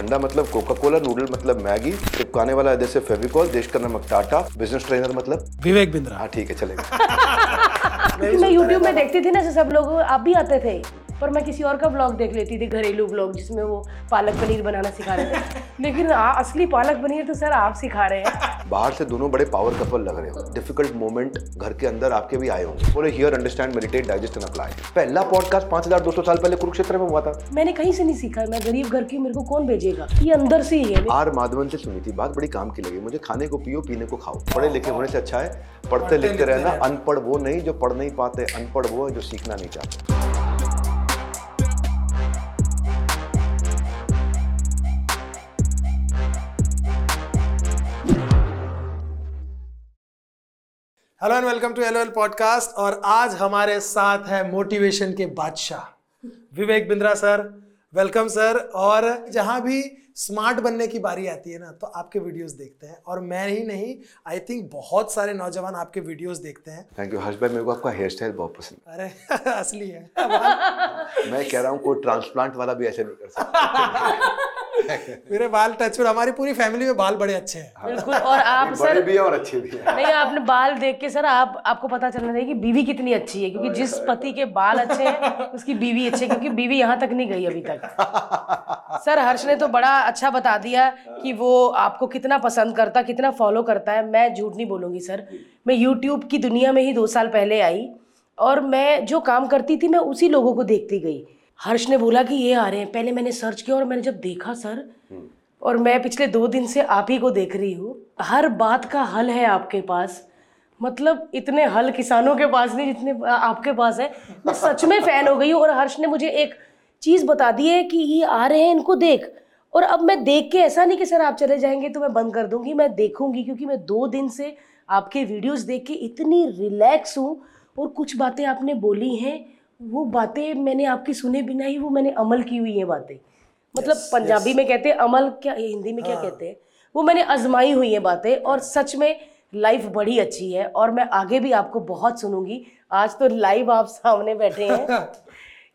ठंडा मतलब Coca Cola noodle मतलब मैगी चिपकाने वाला जैसे फेविकॉल देश का नमक टाटा बिज़नेस ट्रेनर मतलब विवेक बिंद्रा। हाँ ठीक है चलेगा। मैं यूट्यूब में देखती थी ना सब लोग आप भी आते थे। पर मैं किसी और का ब्लॉग देख लेती थी घरेलू ब्लॉग जिसमें वो पालक पनीर बनाना सिखा रहे थे। लेकिन आ, असली पालक पनीर तो सर आप सिखा रहे हैं। बाहर से दोनों बड़े पावर कपल लग रहे हो। डिफ़िकल्ट मोमेंट घर के अंदर आपके भी आए होंगे। बोले hear understand meditate digest and apply पहला पॉडकास्ट पाँच हज़ार दो सौ साल पहले कुरुक्षेत्र में हुआ था। मैंने कहीं से नहीं सीखा। मैं गरीब घर की मेरे को कौन भेजेगा? ये अंदर से ही है। आर माधवन से सुनी थी बात बड़ी काम की लगी। मुझे खाने को पियो पीने को खाओ। पढ़े लिखे होने से अच्छा है पढ़ते लिखते रहना। अनपढ़ वो नहीं जो पढ़ नहीं पाते। अनपढ़ वो है जो सीखना नहीं चाहते। Hello and welcome to L podcast और आज हमारे साथ है मोटिवेशन के बादशाह Vivek Bindra sir. Welcome sir और जहाँ भी स्मार्ट बनने की बारी आती है ना तो आपके वीडियोस देखते हैं। और मैं ही नहीं आई थिंक बहुत सारे नौजवान आपके वीडियोस देखते हैं। थैंक यू हर्ष भाई मेरे को आपका हेयर स्टाइल बहुत पसंद अरे असली है। है मैं कह रहा हूँ कोई ट्रांसप्लांट वाला भी ऐसे नहीं कर सकता। मेरे बाल टच और हमारी पूरी फैमिली में बाल बड़े अच्छे हैं। बिल्कुल और आप सर भी और अच्छे भी है। नहीं आपने बाल देख के सर आप आपको पता चलना चाहिए कि बीवी कितनी अच्छी है क्योंकि जिस पति के बाल अच्छे हैं उसकी बीवी अच्छी है क्योंकि बीवी यहाँ तक नहीं गई अभी तक। सर हर्ष ने तो बड़ा अच्छा बता दिया कि वो आपको कितना पसंद करता कितना फॉलो करता है। मैं झूठ नहीं बोलूँगी सर। मैं यूट्यूब की दुनिया में ही दो साल पहले आई और मैं जो काम करती थी मैं उसी लोगों को देखती गई। हर्ष ने बोला कि ये आ रहे हैं। पहले मैंने सर्च किया और मैंने जब देखा सर और मैं पिछले दो दिन से आप ही को देख रही हूँ हर बात का हल है आपके पास। मतलब इतने हल किसानों के पास नहीं जितने आपके पास है। मैं सच में फ़ैन हो गई हूँ और हर्ष ने मुझे एक चीज़ बता दी है कि ये आ रहे हैं इनको देख। और अब मैं देख के ऐसा नहीं कि सर आप चले जाएँगे तो मैं बंद कर दूँगी मैं देखूँगी। क्योंकि मैं दो दिन से आपके वीडियोस देख के इतनी रिलैक्स हूँ और कुछ बातें आपने बोली हैं। वो बातें मैंने आपकी सुने बिना ही वो मैंने अमल की हुई है बातें। मतलब yes, पंजाबी yes. में कहते हैं अमल क्या हिंदी में क्या कहते हैं? वो मैंने आजमाई हुई है बातें और सच में लाइफ बड़ी अच्छी है और मैं आगे भी आपको बहुत सुनूँगी। आज तो लाइव आप सामने बैठे हैं।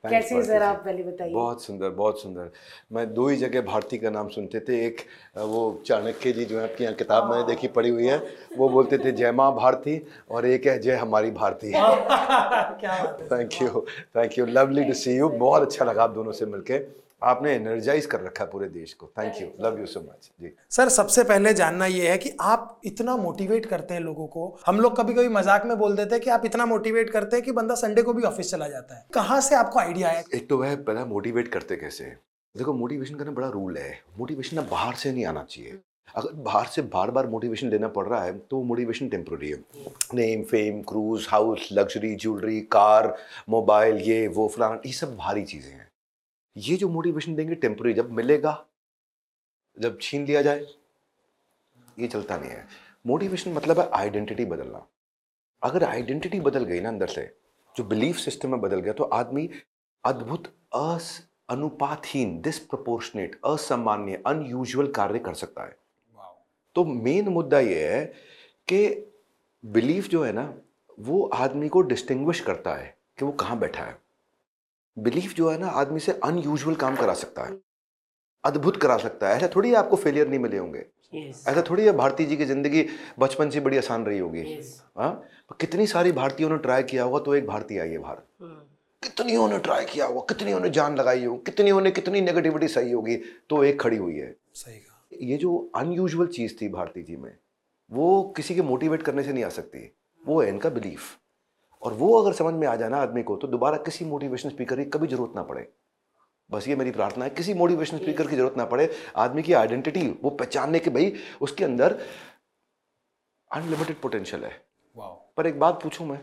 कैसे सर आप पहले बताइए। बहुत सुंदर बहुत सुंदर। मैं दो ही जगह भारती का नाम सुनते थे। एक वो चाणक्य जी जो है आपकी यहाँ किताब मैंने देखी पड़ी हुई है वो बोलते थे जय माँ भारती और एक है जय हमारी भारती है। Thank you thank you lovely to see you बहुत अच्छा लगा आप दोनों से मिलके। आपने एनर्जाइज कर रखा है पूरे देश को। Thank you love you so much ji. Sir सबसे पहले जानना ये है कि आप इतना मोटिवेट करते हैं लोगों को। हम लोग कभी कभी मज़ाक में बोल देते हैं कि आप इतना मोटिवेट करते हैं कि बंदा संडे को भी ऑफ़िस चला जाता है। कहाँ से आपको आइडिया आया? एक तो वह पहला मोटिवेट करते कैसे हैं? देखो मोटिवेशन करना बड़ा रूल है। मोटिवेशन ना बाहर से नहीं आना चाहिए। अगर बाहर से बार बार मोटिवेशन लेना पड़ रहा है तो मोटिवेशन टेम्प्रोरी है। Name fame cruise house luxury jewellery car mobile ये वो फलाना ये सब भारी चीज़ें हैं। ये जो मोटिवेशन देंगे टेम्प्रोरी जब मिलेगा जब छीन लिया जाए ये चलता नहीं है। मोटिवेशन मतलब है आइडेंटिटी बदलना। अगर आइडेंटिटी बदल गई ना अंदर से जो बिलीफ सिस्टम में बदल गया तो आदमी अद्भुत अस अनुपातहीन डिसप्रपोर्शनेट असामान्य अनयूजुअल कार्य कर सकता है। तो मेन मुद्दा ये है कि बिलीफ जो है ना वो आदमी को डिस्टिंग्विश करता है कि वो कहाँ बैठा है। बिलीफ जो है ना आदमी से अनयूजुअल काम करा सकता है। अद्भुत करा सकता है। ऐसा थोड़ी आपको फेलियर नहीं मिले होंगे। ऐसा थोड़ी है भारती जी की ज़िंदगी बचपन से बड़ी आसान रही होगी। यस हाँ? कितनी सारी भारतीयों ने ट्राई किया होगा तो एक भारतीय आई है बाहर कितनियों ने ट्राई किया होगा कितनियों ने जान लगाई होगी कितनियों ने कितनी नेगेटिविटी सही होगी तो एक खड़ी हुई है। सही कहा। ये जो अनयूजुअल चीज़ थी भारती जी में वो किसी के मोटिवेट करने से नहीं आ सकती। वो है इनका बिलीफ और वो अगर समझ में आ जाए ना आदमी को तो दोबारा किसी मोटिवेशन स्पीकर की कभी ज़रूरत ना पड़े। बस ये मेरी प्रार्थना है किसी मोटिवेशन स्पीकर की ज़रूरत ना पड़े। आदमी की आइडेंटिटी वो पहचानने के भाई उसके अंदर अनलिमिटेड पोटेंशियल है। पर एक बात पूछूँ मैं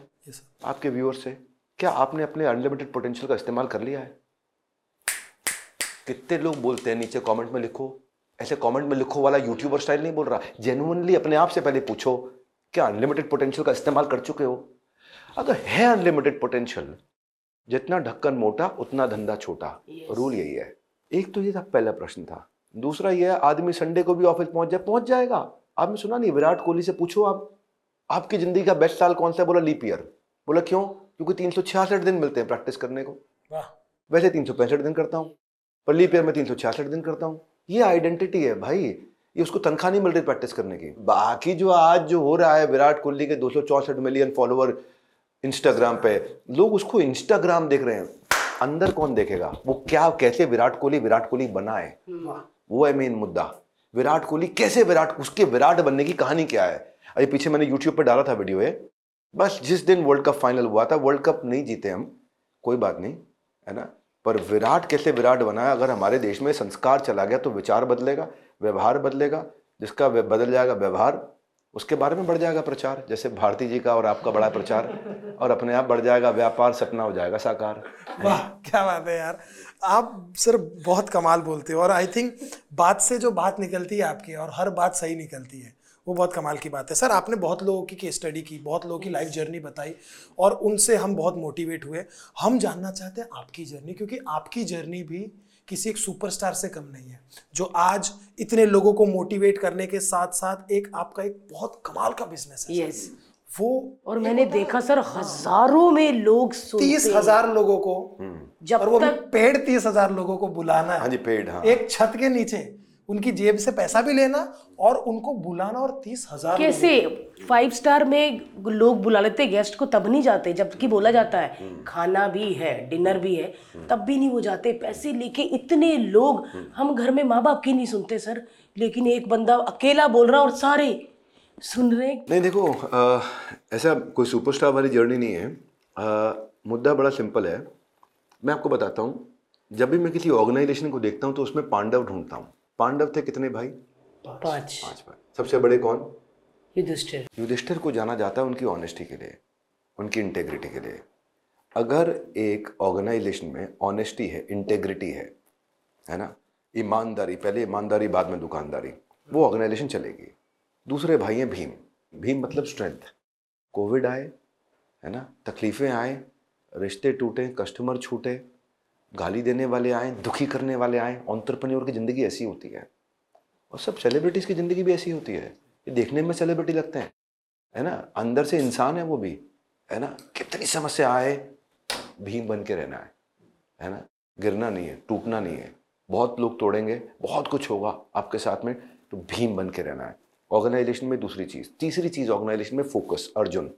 आपके व्यूअर से क्या आपने अपने अनलिमिटेड पोटेंशियल का इस्तेमाल कर लिया है? कितने लोग बोलते हैं नीचे कमेंट में लिखो। ऐसे कमेंट में लिखो वाला यूट्यूबर स्टाइल नहीं बोल रहा। जेनुअनली अपने आप से पहले पूछो क्या अनलिमिटेड पोटेंशियल का इस्तेमाल कर चुके हो? अगर है अनलिमिटेड पोटेंशियल जितना ढक्कन मोटा उतना धंधा छोटा। Yes. रूल यही है। एक तो ये था पहला प्रश्न था। दूसरा ये है आदमी संडे को भी ऑफ़िस पहुँच जाए पहुँच जाएगा। आपने सुना नहीं विराट कोहली से पूछो आप आपकी ज़िंदगी का बेस्ट साल कौन सा है? बोला लीप ईयर बोला क्यों? क्योंकि तीन सौ छियासठ दिन मिलते हैं प्रैक्टिस करने को। वैसे तीन सौ पैंसठ दिन करता हूँ पर लीप ईयर में तीन सौ छियासठ दिन करता हूँ। ये आइडेंटिटी है भाई। ये उसको तनख्वाह नहीं मिल रही प्रैक्टिस करने की। बाकी जो आज जो हो रहा है विराट कोहली के दो मिलियन फॉलोअर इंस्टाग्राम पे। लोग उसको इंस्टाग्राम देख रहे हैं। अंदर कौन देखेगा? वो क्या कैसे विराट कोहली विराट कोहली बना है? वो है मेन मुद्दा। विराट कोहली कैसे विराट उसके विराट बनने की कहानी क्या है? अरे पीछे मैंने यूट्यूब पर डाला था वीडियो है बस जिस दिन वर्ल्ड कप फाइनल हुआ था वर्ल्ड कप नहीं जीते हम। कोई बात नहीं है ना? पर विराट कैसे विराट बना है? अगर हमारे देश में संस्कार चला गया तो विचार बदलेगा व्यवहार बदलेगा। जिसका बदल जाएगा व्यवहार उसके बारे में बढ़ जाएगा प्रचार। जैसे भारती जी का और आपका बड़ा प्रचार, और अपने आप बढ़ जाएगा, व्यापार सपना हो जाएगा, साकार। वाह, क्या बात है यार। आप सर बहुत कमाल बोलते हो, और आई थिंक बात से जो बात निकलती है आपकी, और हर बात सही निकलती है, वो बहुत कमाल की बात है। सर, आपने बहुत लोगों की केस स्टडी की, बहुत लोगों की लाइफ जर्नी बताई, और उनसे हम बहुत मोटिवेट हुए। हम जानना चाहते हैं आपकी जर्नी क्योंकि आपकी जर्नी भी किसी एक सुपरस्टार से कम नहीं है जो आज इतने लोगों को मोटिवेट करने के साथ साथ एक आपका एक बहुत कमाल का बिज़नेस है। Yes. वो और मैंने देखा सर हज़ारों में लोग सुनते तीस हज़ार लोगों को जब और वो तक पेड़ तीस हज़ार लोगों को बुलाना हाँ है। जी पेड हाँ। एक छत के नीचे उनकी जेब से पैसा भी लेना और उनको बुलाना और तीस हज़ार कैसे? फाइव स्टार में लोग बुला लेते गेस्ट को तब नहीं जाते जबकि बोला जाता है खाना भी है डिनर भी है तब भी नहीं वो जाते। पैसे लेके इतने लोग हम घर में माँ बाप की नहीं सुनते सर लेकिन एक बंदा अकेला बोल रहा और सारे सुन रहे नहीं देखो अ, ऐसा कोई सुपरस्टार वाली जर्नी नहीं है। अ, मुद्दा बड़ा सिंपल है। मैं आपको बताता हूँ जब भी मैं किसी ऑर्गेनाइजेशन को देखता हूँ तो उसमें पांडव ढूंढता हूँ। पांडव थे कितने भाई? पाँच। पाँच। भाई। सबसे बड़े कौन? युधिष्ठिर। युधिष्ठिर को जाना जाता है उनकी ऑनेस्टी के लिए उनकी इंटेग्रिटी के लिए। अगर एक ऑर्गेनाइजेशन में ऑनेस्टी है इंटेग्रिटी है है ना? ईमानदारी पहले ईमानदारी बाद में दुकानदारी वो ऑर्गेनाइजेशन चलेगी। दूसरे भाई हैं भीम। भीम मतलब स्ट्रेंथ कोविड आए है ना? तकलीफ़ें आए रिश्ते टूटे कस्टमर छूटे गाली देने वाले आए, दुखी करने वाले आए ऑन्टरप्रन्योर की ज़िंदगी ऐसी होती है। और सब सेलिब्रिटीज़ की ज़िंदगी भी ऐसी होती है। ये देखने में सेलिब्रिटी लगते हैं, है ना? अंदर से इंसान है वो भी, है ना? कितनी समस्या आए भीम बन के रहना है है ना? गिरना नहीं है, टूटना नहीं है। बहुत लोग तोड़ेंगे, बहुत कुछ होगा आपके साथ में तो भीम बन के रहना है। ऑर्गेनाइजेशन में दूसरी चीज़, तीसरी चीज़ ऑर्गेनाइजेशन में फोकस अर्जुन।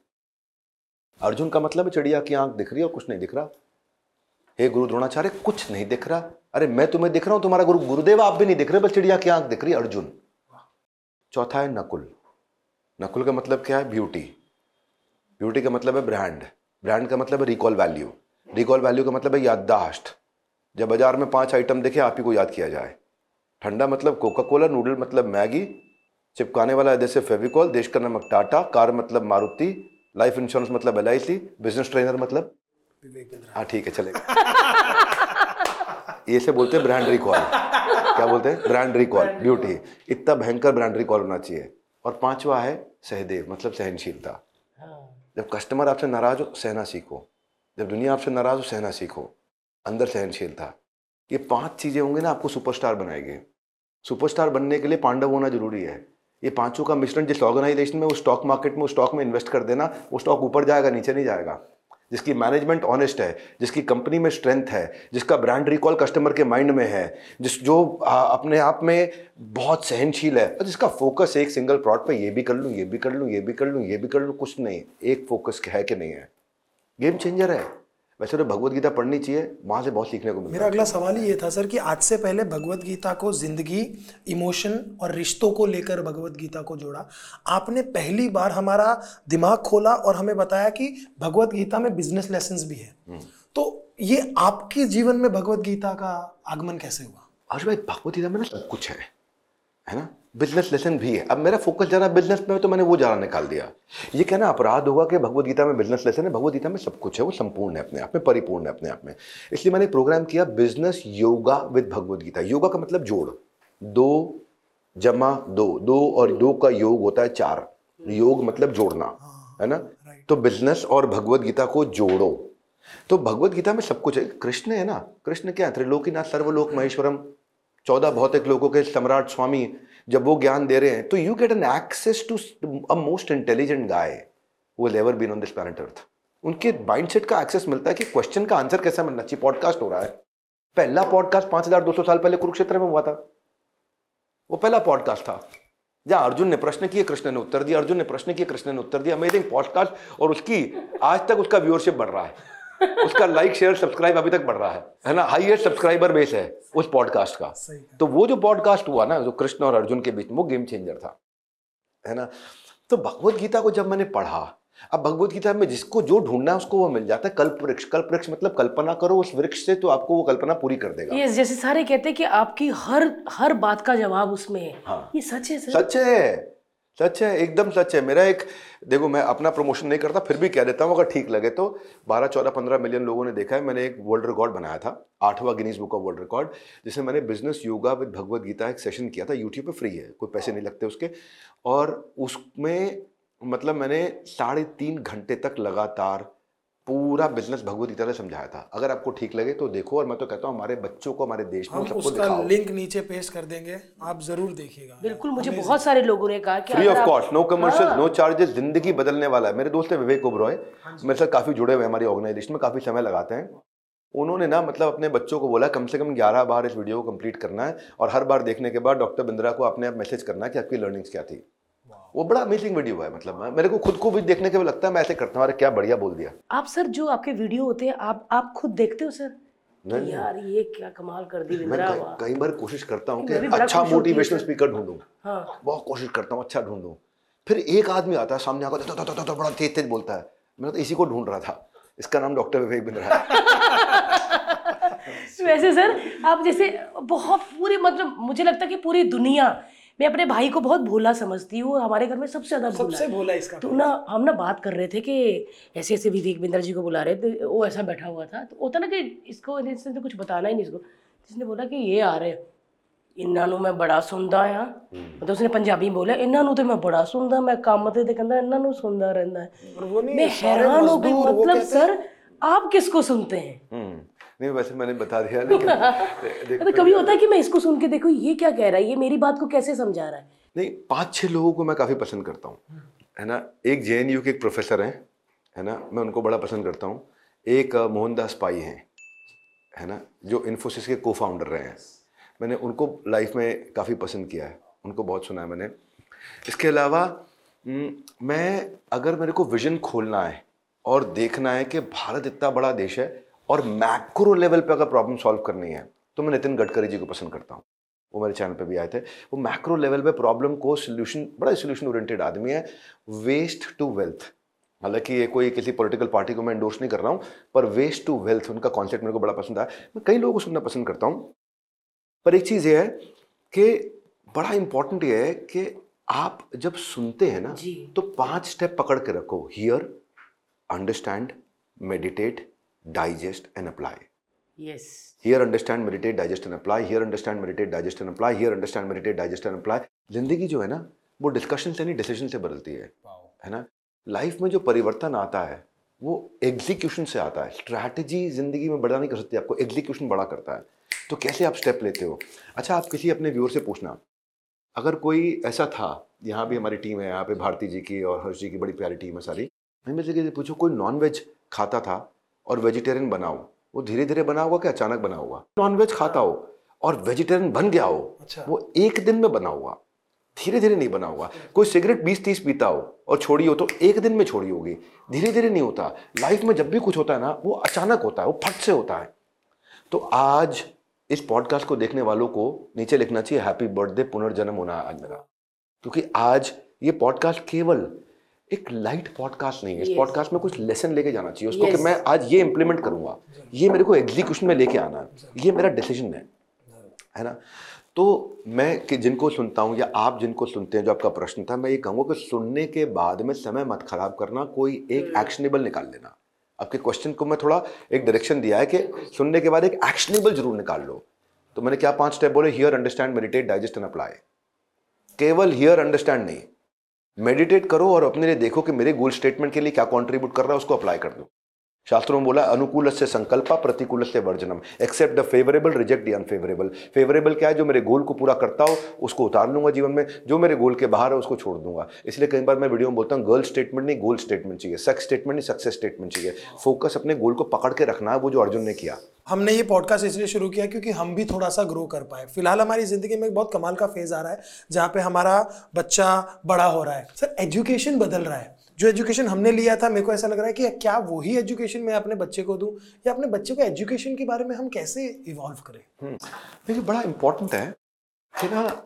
अर्जुन का मतलब है चिड़िया की आँख दिख रही है और कुछ नहीं दिख रहा। हे गुरु द्रोणाचार्य, कुछ नहीं दिख रहा। अरे, मैं तुम्हें दिख रहा हूँ, तुम्हारा गुरु गुरुदेव, आप भी नहीं दिख रहे, बस चिड़िया की आँख दिख रही अर्जुन। चौथा है नकुल। नकुल का मतलब क्या है? ब्यूटी ब्यूटी का मतलब है ब्रांड ब्रांड का मतलब है रिकॉल वैल्यू रिकॉल वैल्यू का मतलब है याददाश्त। जब बाज़ार में पाँच आइटम देखे, आप ही को याद किया जाए। ठंडा मतलब कोका कोला नूडल मतलब मैगी। चिपकाने वाला जैसे फेविकॉल, देश का नमक टाटा। कार मतलब मारुति। लाइफ इंश्योरेंस मतलब एल बिज़नेस ट्रेनर मतलब विवेक बिंद्रा हाँ ठीक है चलेगा। ये से बोलते हैं ब्रांड रिकॉल क्या बोलते हैं? ब्रांड रिकॉल ब्यूटी इतना भयंकर ब्रांड रिकॉल होना चाहिए। और पांचवा है सहदेव मतलब सहनशीलता। जब कस्टमर आपसे नाराज़ हो सहना सीखो। जब दुनिया आपसे नाराज़ हो सहना सीखो। अंदर सहनशीलता। ये पाँच चीज़ें होंगी ना आपको सुपरस्टार बनाएँगे। सुपरस्टार बनने के लिए पांडव होना ज़रूरी है। ये पाँचों का मिश्रण जिस ऑर्गेनाइजेशन में वो स्टॉक मार्केट में उस स्टॉक में इन्वेस्ट कर देना वो स्टॉक ऊपर जाएगा नीचे नहीं जाएगा। जिसकी मैनेजमेंट ऑनेस्ट है जिसकी कंपनी में स्ट्रेंथ है जिसका ब्रांड रिकॉल कस्टमर के माइंड में है जिस जो आ, अपने आप में बहुत सहनशील है और जिसका फोकस एक सिंगल प्रोडक्ट पे ये भी कर लूँ ये भी कर लूँ ये भी कर लूँ ये भी कर लूँ कुछ नहीं एक फोकस है कि नहीं है। गेम चेंजर है। वैसे तो भगवत गीता पढ़नी चाहिए वहाँ से बहुत सीखने को मिलता मेरा अगला सवाल ही ये था सर कि आज से पहले भगवत गीता को ज़िंदगी इमोशन और रिश्तों को लेकर भगवत गीता को जोड़ा। आपने पहली बार हमारा दिमाग खोला और हमें बताया कि भगवत गीता में बिज़नेस लेसन भी है। तो ये आपके जीवन में भगवत गीता का आगमन कैसे हुआ? आज भाई भगवत गीता में ना सब कुछ है। है ना? बिज़नेस लेसन भी है। अब मेरा फोकस जा रहा है बिज़नेस में तो मैंने वो जाना निकाल दिया। ये कहना अपराध होगा कि भगवत गीता में बिज़नेस लेसन है। भगवत गीता में सब कुछ है वो संपूर्ण है अपने आप में परिपूर्ण है अपने आप में। इसलिए मैंने प्रोग्राम किया business yoga with Bhagavad Gita. Yoga का मतलब जोड़। दो जमा दो। दो और दो का योग होता है चार। योग मतलब जोड़ना है ना? तो बिज़नेस और भगवत गीता को जोड़ो। तो भगवत गीता में सब कुछ है। कृष्ण है ना? कृष्ण क्या है? त्रिलोकीनाथ सर्वलोक महेश्वरम। चौदह भौतिक लोगों के सम्राट स्वामी जब वो ज्ञान दे रहे हैं तो you get an access to a most intelligent guy will ever been on this planet earth उनके माइंडसेट का एक्सेस मिलता है कि क्वेश्चन का आंसर कैसा मिलना चाहिए पॉडकास्ट हो रहा है। पहला पॉडकास्ट पाँच हज़ार दो सौ साल पहले कुरुक्षेत्र में हुआ था। वो पहला पॉडकास्ट था। जहाँ अर्जुन ने प्रश्न किए, कृष्ण ने उत्तर दिया। अर्जुन ने प्रश्न किए, कृष्ण ने उत्तर दिया। अमेजिंग पॉडकास्ट और उसकी आज तक उसका व्यूअरशिप बढ़ रहा है। उसका लाइक शेयर सब्सक्राइब अभी तक बढ़ रहा है। है ना? हाईएस्ट सब्सक्राइबर बेस है उस पॉडकास्ट का। तो वो जो पॉडकास्ट हुआ ना जो कृष्ण और अर्जुन के बीच में वो गेम चेंजर था। है ना? तो भगवत गीता को जब मैंने पढ़ा अब भगवत गीता में जिसको जो ढूंढना है उसको वो मिल जाता है। कल्प वृक्ष कल्प वृक्ष मतलब कल्पना करो उस वृक्ष से तो आपको वो कल्पना पूरी कर देगा। ये जैसे सारे कहते हैं कि आपकी हर हर बात का जवाब उसमें है। हाँ। ये सच है। सच है। सच है, एकदम सच है। मेरा एक, देखो मैं अपना प्रमोशन नहीं करता, फिर भी कह देता हूँ, अगर ठीक लगे तो। 12 14 15 मिलियन लोगों ने देखा है, मैंने एक वर्ल्ड रिकॉर्ड बनाया था, आठवां Guinness book of world record जिसमें मैंने business yoga with Bhagavad Gita एक सेशन किया था यूट्यूब पे फ्री है, कोई पैसे नहीं लगते उसके। और उसमें मतलब मैंने साढ़े तीन घंटे तक लगातार पूरा बिज़नेस भगवत गीता से समझाया था। अगर आपको ठीक लगे तो देखो और मैं तो कहता हूँ हमारे बच्चों को हमारे देश में हम सबको उसका दिखाओ। लिंक नीचे पेश कर देंगे आप ज़रूर देखिएगा। बिल्कुल मुझे बहुत सारे लोगों ने कहा कि free of cost no commercial no charges ज़िंदगी बदलने वाला है। मेरे दोस्त है विवेक ओबरॉय मेरे साथ काफ़ी जुड़े हुए हैं हमारी ऑर्गेनाइजेशन में काफ़ी समय लगाते हैं। उन्होंने ना मतलब अपने बच्चों को बोला कम से कम 11 बार इस वीडियो को कंप्लीट करना है और हर बार देखने के बाद डॉक्टर बिंद्रा को अपने आप मैसेज करना है कि आपकी लर्निंग्स क्या थी? वो बड़ा अमेजिंग वीडियो है मतलब मेरे को खुद को भी देखने के लगता है मैं ऐसे करता हूँ अरे क्या बढ़िया बोल दिया। आप सर जो आपके वीडियो होते हैं आप आप खुद देखते हो सर? नहीं, यार ये क्या कमाल कर दी मैं कई, बार कोशिश करता हूँ कि अच्छा मोटिवेशनल स्पीकर ढूंढूं। हाँ। बहुत कोशिश करता हूँ अच्छा ढूंढूं। फिर एक आदमी आता है सामने आकर तो, तो, तो, तो, बड़ा तेज तेज बोलता है। मैं तो इसी को ढूंढ रहा था। इसका नाम डॉक्टर विवेक बिंद्रा है। वैसे सर आप जैसे बहुत पूरी मतलब मुझे लगता है कि पूरी दुनिया मैं अपने भाई को बहुत भोला समझती हूँ और हमारे घर में सबसे ज्यादा भोला सबसे है। भोला इसका तो ना हम ना बात कर रहे थे कि ऐसे ऐसे विवेक बिंद्रा जी को बुला रहे थे वो ऐसा बैठा हुआ था तो होता ना कि इसको इसने तो कुछ बताना ही नहीं इसको जिसने बोला कि ये आ रहे ਇਹਨਾਂ ਨੂੰ ਮੈਂ ਬੜਾ ਸੁਣਦਾ ਆ ਮਤਲਬ ਉਸਨੇ ਪੰਜਾਬੀ ਬੋਲਿਆ ਇਹਨਾਂ ਨੂੰ ਤੇ ਮੈਂ ਬੜਾ ਸੁਣਦਾ ਮੈਂ ਕੰਮ ਤੇ ਤੇ ਕਹਿੰਦਾ ਇਹਨਾਂ ਨੂੰ ਸੁਣਦਾ ਰਹਿੰਦਾ ਹੈ और वो नहीं मैं सारे हैरान हो गई मजदूर, वो नहीं वैसे मैंने बता दिया लेकिन देख- मतलब कभी होता है कि मैं इसको सुन के देखो ये क्या कह रहा है? ये मेरी बात को कैसे समझा रहा है? नहीं पाँच छह लोगों को मैं काफ़ी पसंद करता हूँ है ना? एक जेएनयू के एक प्रोफेसर हैं है ना? मैं उनको बड़ा पसंद करता हूँ। एक मोहनदास पाई हैं है ना? जो इन्फोसिस के को फाउंडर रहे हैं। मैंने उनको लाइफ में काफ़ी पसंद किया है उनको बहुत सुना है मैंने। इसके अलावा मैं अगर मेरे को विजन खोलना है और देखना है कि भारत इतना बड़ा देश है और मैक्रो लेवल पे अगर प्रॉब्लम सॉल्व करनी है तो मैं नितिन गडकरी जी को पसंद करता हूँ। वो मेरे चैनल पे भी आए थे। वो मैक्रो लेवल पे प्रॉब्लम को सोल्यूशन बड़ा सोल्यूशन ओरिएंटेड आदमी है। वेस्ट टू वेल्थ हालाँकि ये कोई किसी पॉलिटिकल पार्टी को मैं इंडोर्स नहीं कर रहा हूँ पर वेस्ट टू वेल्थ उनका कॉन्सेप्ट मेरे को बड़ा पसंद आया। मैं कई लोगों को सुनना पसंद करता हूँ। पर एक चीज़ ये है कि बड़ा इंपॉर्टेंट ये है कि आप जब सुनते हैं ना तो पाँच स्टेप पकड़ के रखो। Hear understand meditate digest and apply yes hear understand meditate digest and apply hear understand meditate digest and apply hear understand meditate digest and apply ज़िंदगी जो है ना वो डिस्कशन से नहीं डिसीज़न से बदलती है। है ना? लाइफ में जो परिवर्तन आता है वो एग्जीक्यूशन से आता है। स्ट्रैटेजी ज़िंदगी में बड़ा नहीं कर सकती आपको एग्जीक्यूशन बड़ा करता है। तो कैसे आप स्टेप लेते हो? अच्छा आप किसी अपने व्यूअर से पूछना। अगर कोई ऐसा था यहाँ भी हमारी टीम है यहाँ पे भारती जी की और हर्ष जी की बड़ी प्यारी टीम है सारी। मैं किसी से पूछो कोई नॉन वेज खाता था और वेजिटेरियन बनाओ। वो धीरे धीरे बना होगा कि अचानक बना होगा नॉन वेज खाता हो और वेजिटेरियन बन गया हो अच्छा। वो एक दिन में बना हुआ। धीरे धीरे नहीं बना हुआ। कोई सिगरेट बीस तीस पीता हो और छोड़ी हो तो एक दिन में छोड़ी होगी। धीरे धीरे नहीं होता। लाइफ में जब भी कुछ होता है ना वो अचानक होता है वो फट से होता है। तो आज इस पॉडकास्ट को देखने वालों को नीचे लिखना चाहिए हैप्पी बर्थडे पुनर्जन्म होना है आज मेरा। क्योंकि आज ये पॉडकास्ट केवल एक लाइट पॉडकास्ट नहीं है। इस Yes. पॉडकास्ट में कुछ लेसन लेके जाना चाहिए। उसको Yes. कि मैं आज ये इंप्लीमेंट करूँगा। ये मेरे को एग्जीक्यूशन में लेके आना है। ये मेरा डिसीज़न है। है ना? तो मैं कि जिनको सुनता हूँ या आप जिनको सुनते हैं जो आपका प्रश्न था मैं ये कहूँगा कि सुनने के बाद में समय मत खराब करना। कोई एक एक्शनेबल निकाल लेना। आपके क्वेश्चन को मैं थोड़ा एक डायरेक्शन दिया है कि सुनने के बाद एक एक्शनेबल ज़रूर निकाल लो। तो मैंने क्या पाँच स्टेप बोले? Hear understand meditate digest and apply केवल हियर अंडरस्टैंड नहीं। मेडिटेट करो और अपने लिए देखो कि मेरे गोल स्टेटमेंट के लिए क्या कॉन्ट्रीब्यूट कर रहा है, उसको अप्लाई कर दो। शास्त्रों में बोला अनुकूल से संकल्पा प्रतिकूल से वर्जनम। Accept the favourable reject the unfavourable favourable क्या है? जो मेरे गोल को पूरा करता हो, उसको उतार लूँगा जीवन में। जो मेरे गोल के बाहर है, उसको छोड़ दूँगा। इसलिए कई बार मैं वीडियो में बोलता हूँ गर्ल स्टेटमेंट नहीं गोल स्टेटमेंट चाहिए। सक्स स्टेटमेंट नहीं सक्सेस स्टेटमेंट चाहिए। फोकस अपने गोल को पकड़ के रखना है, वो जो अर्जुन ने किया। हमने ये पॉडकास्ट इसलिए शुरू किया क्योंकि हम भी थोड़ा सा ग्रो कर पाए। फ़िलहाल हमारी ज़िंदगी में एक बहुत कमाल का फ़ेज़ आ रहा है, जहाँ पे हमारा बच्चा बड़ा हो रहा है। सर एजुकेशन बदल रहा है। जो एजुकेशन हमने लिया था मेरे को ऐसा लग रहा है कि क्या वही एजुकेशन मैं अपने बच्चे को दूँ? या अपने बच्चे को एजुकेशन के बारे में हम कैसे इवॉल्व करें? देखिए बड़ा इंपॉर्टेंट है कि ना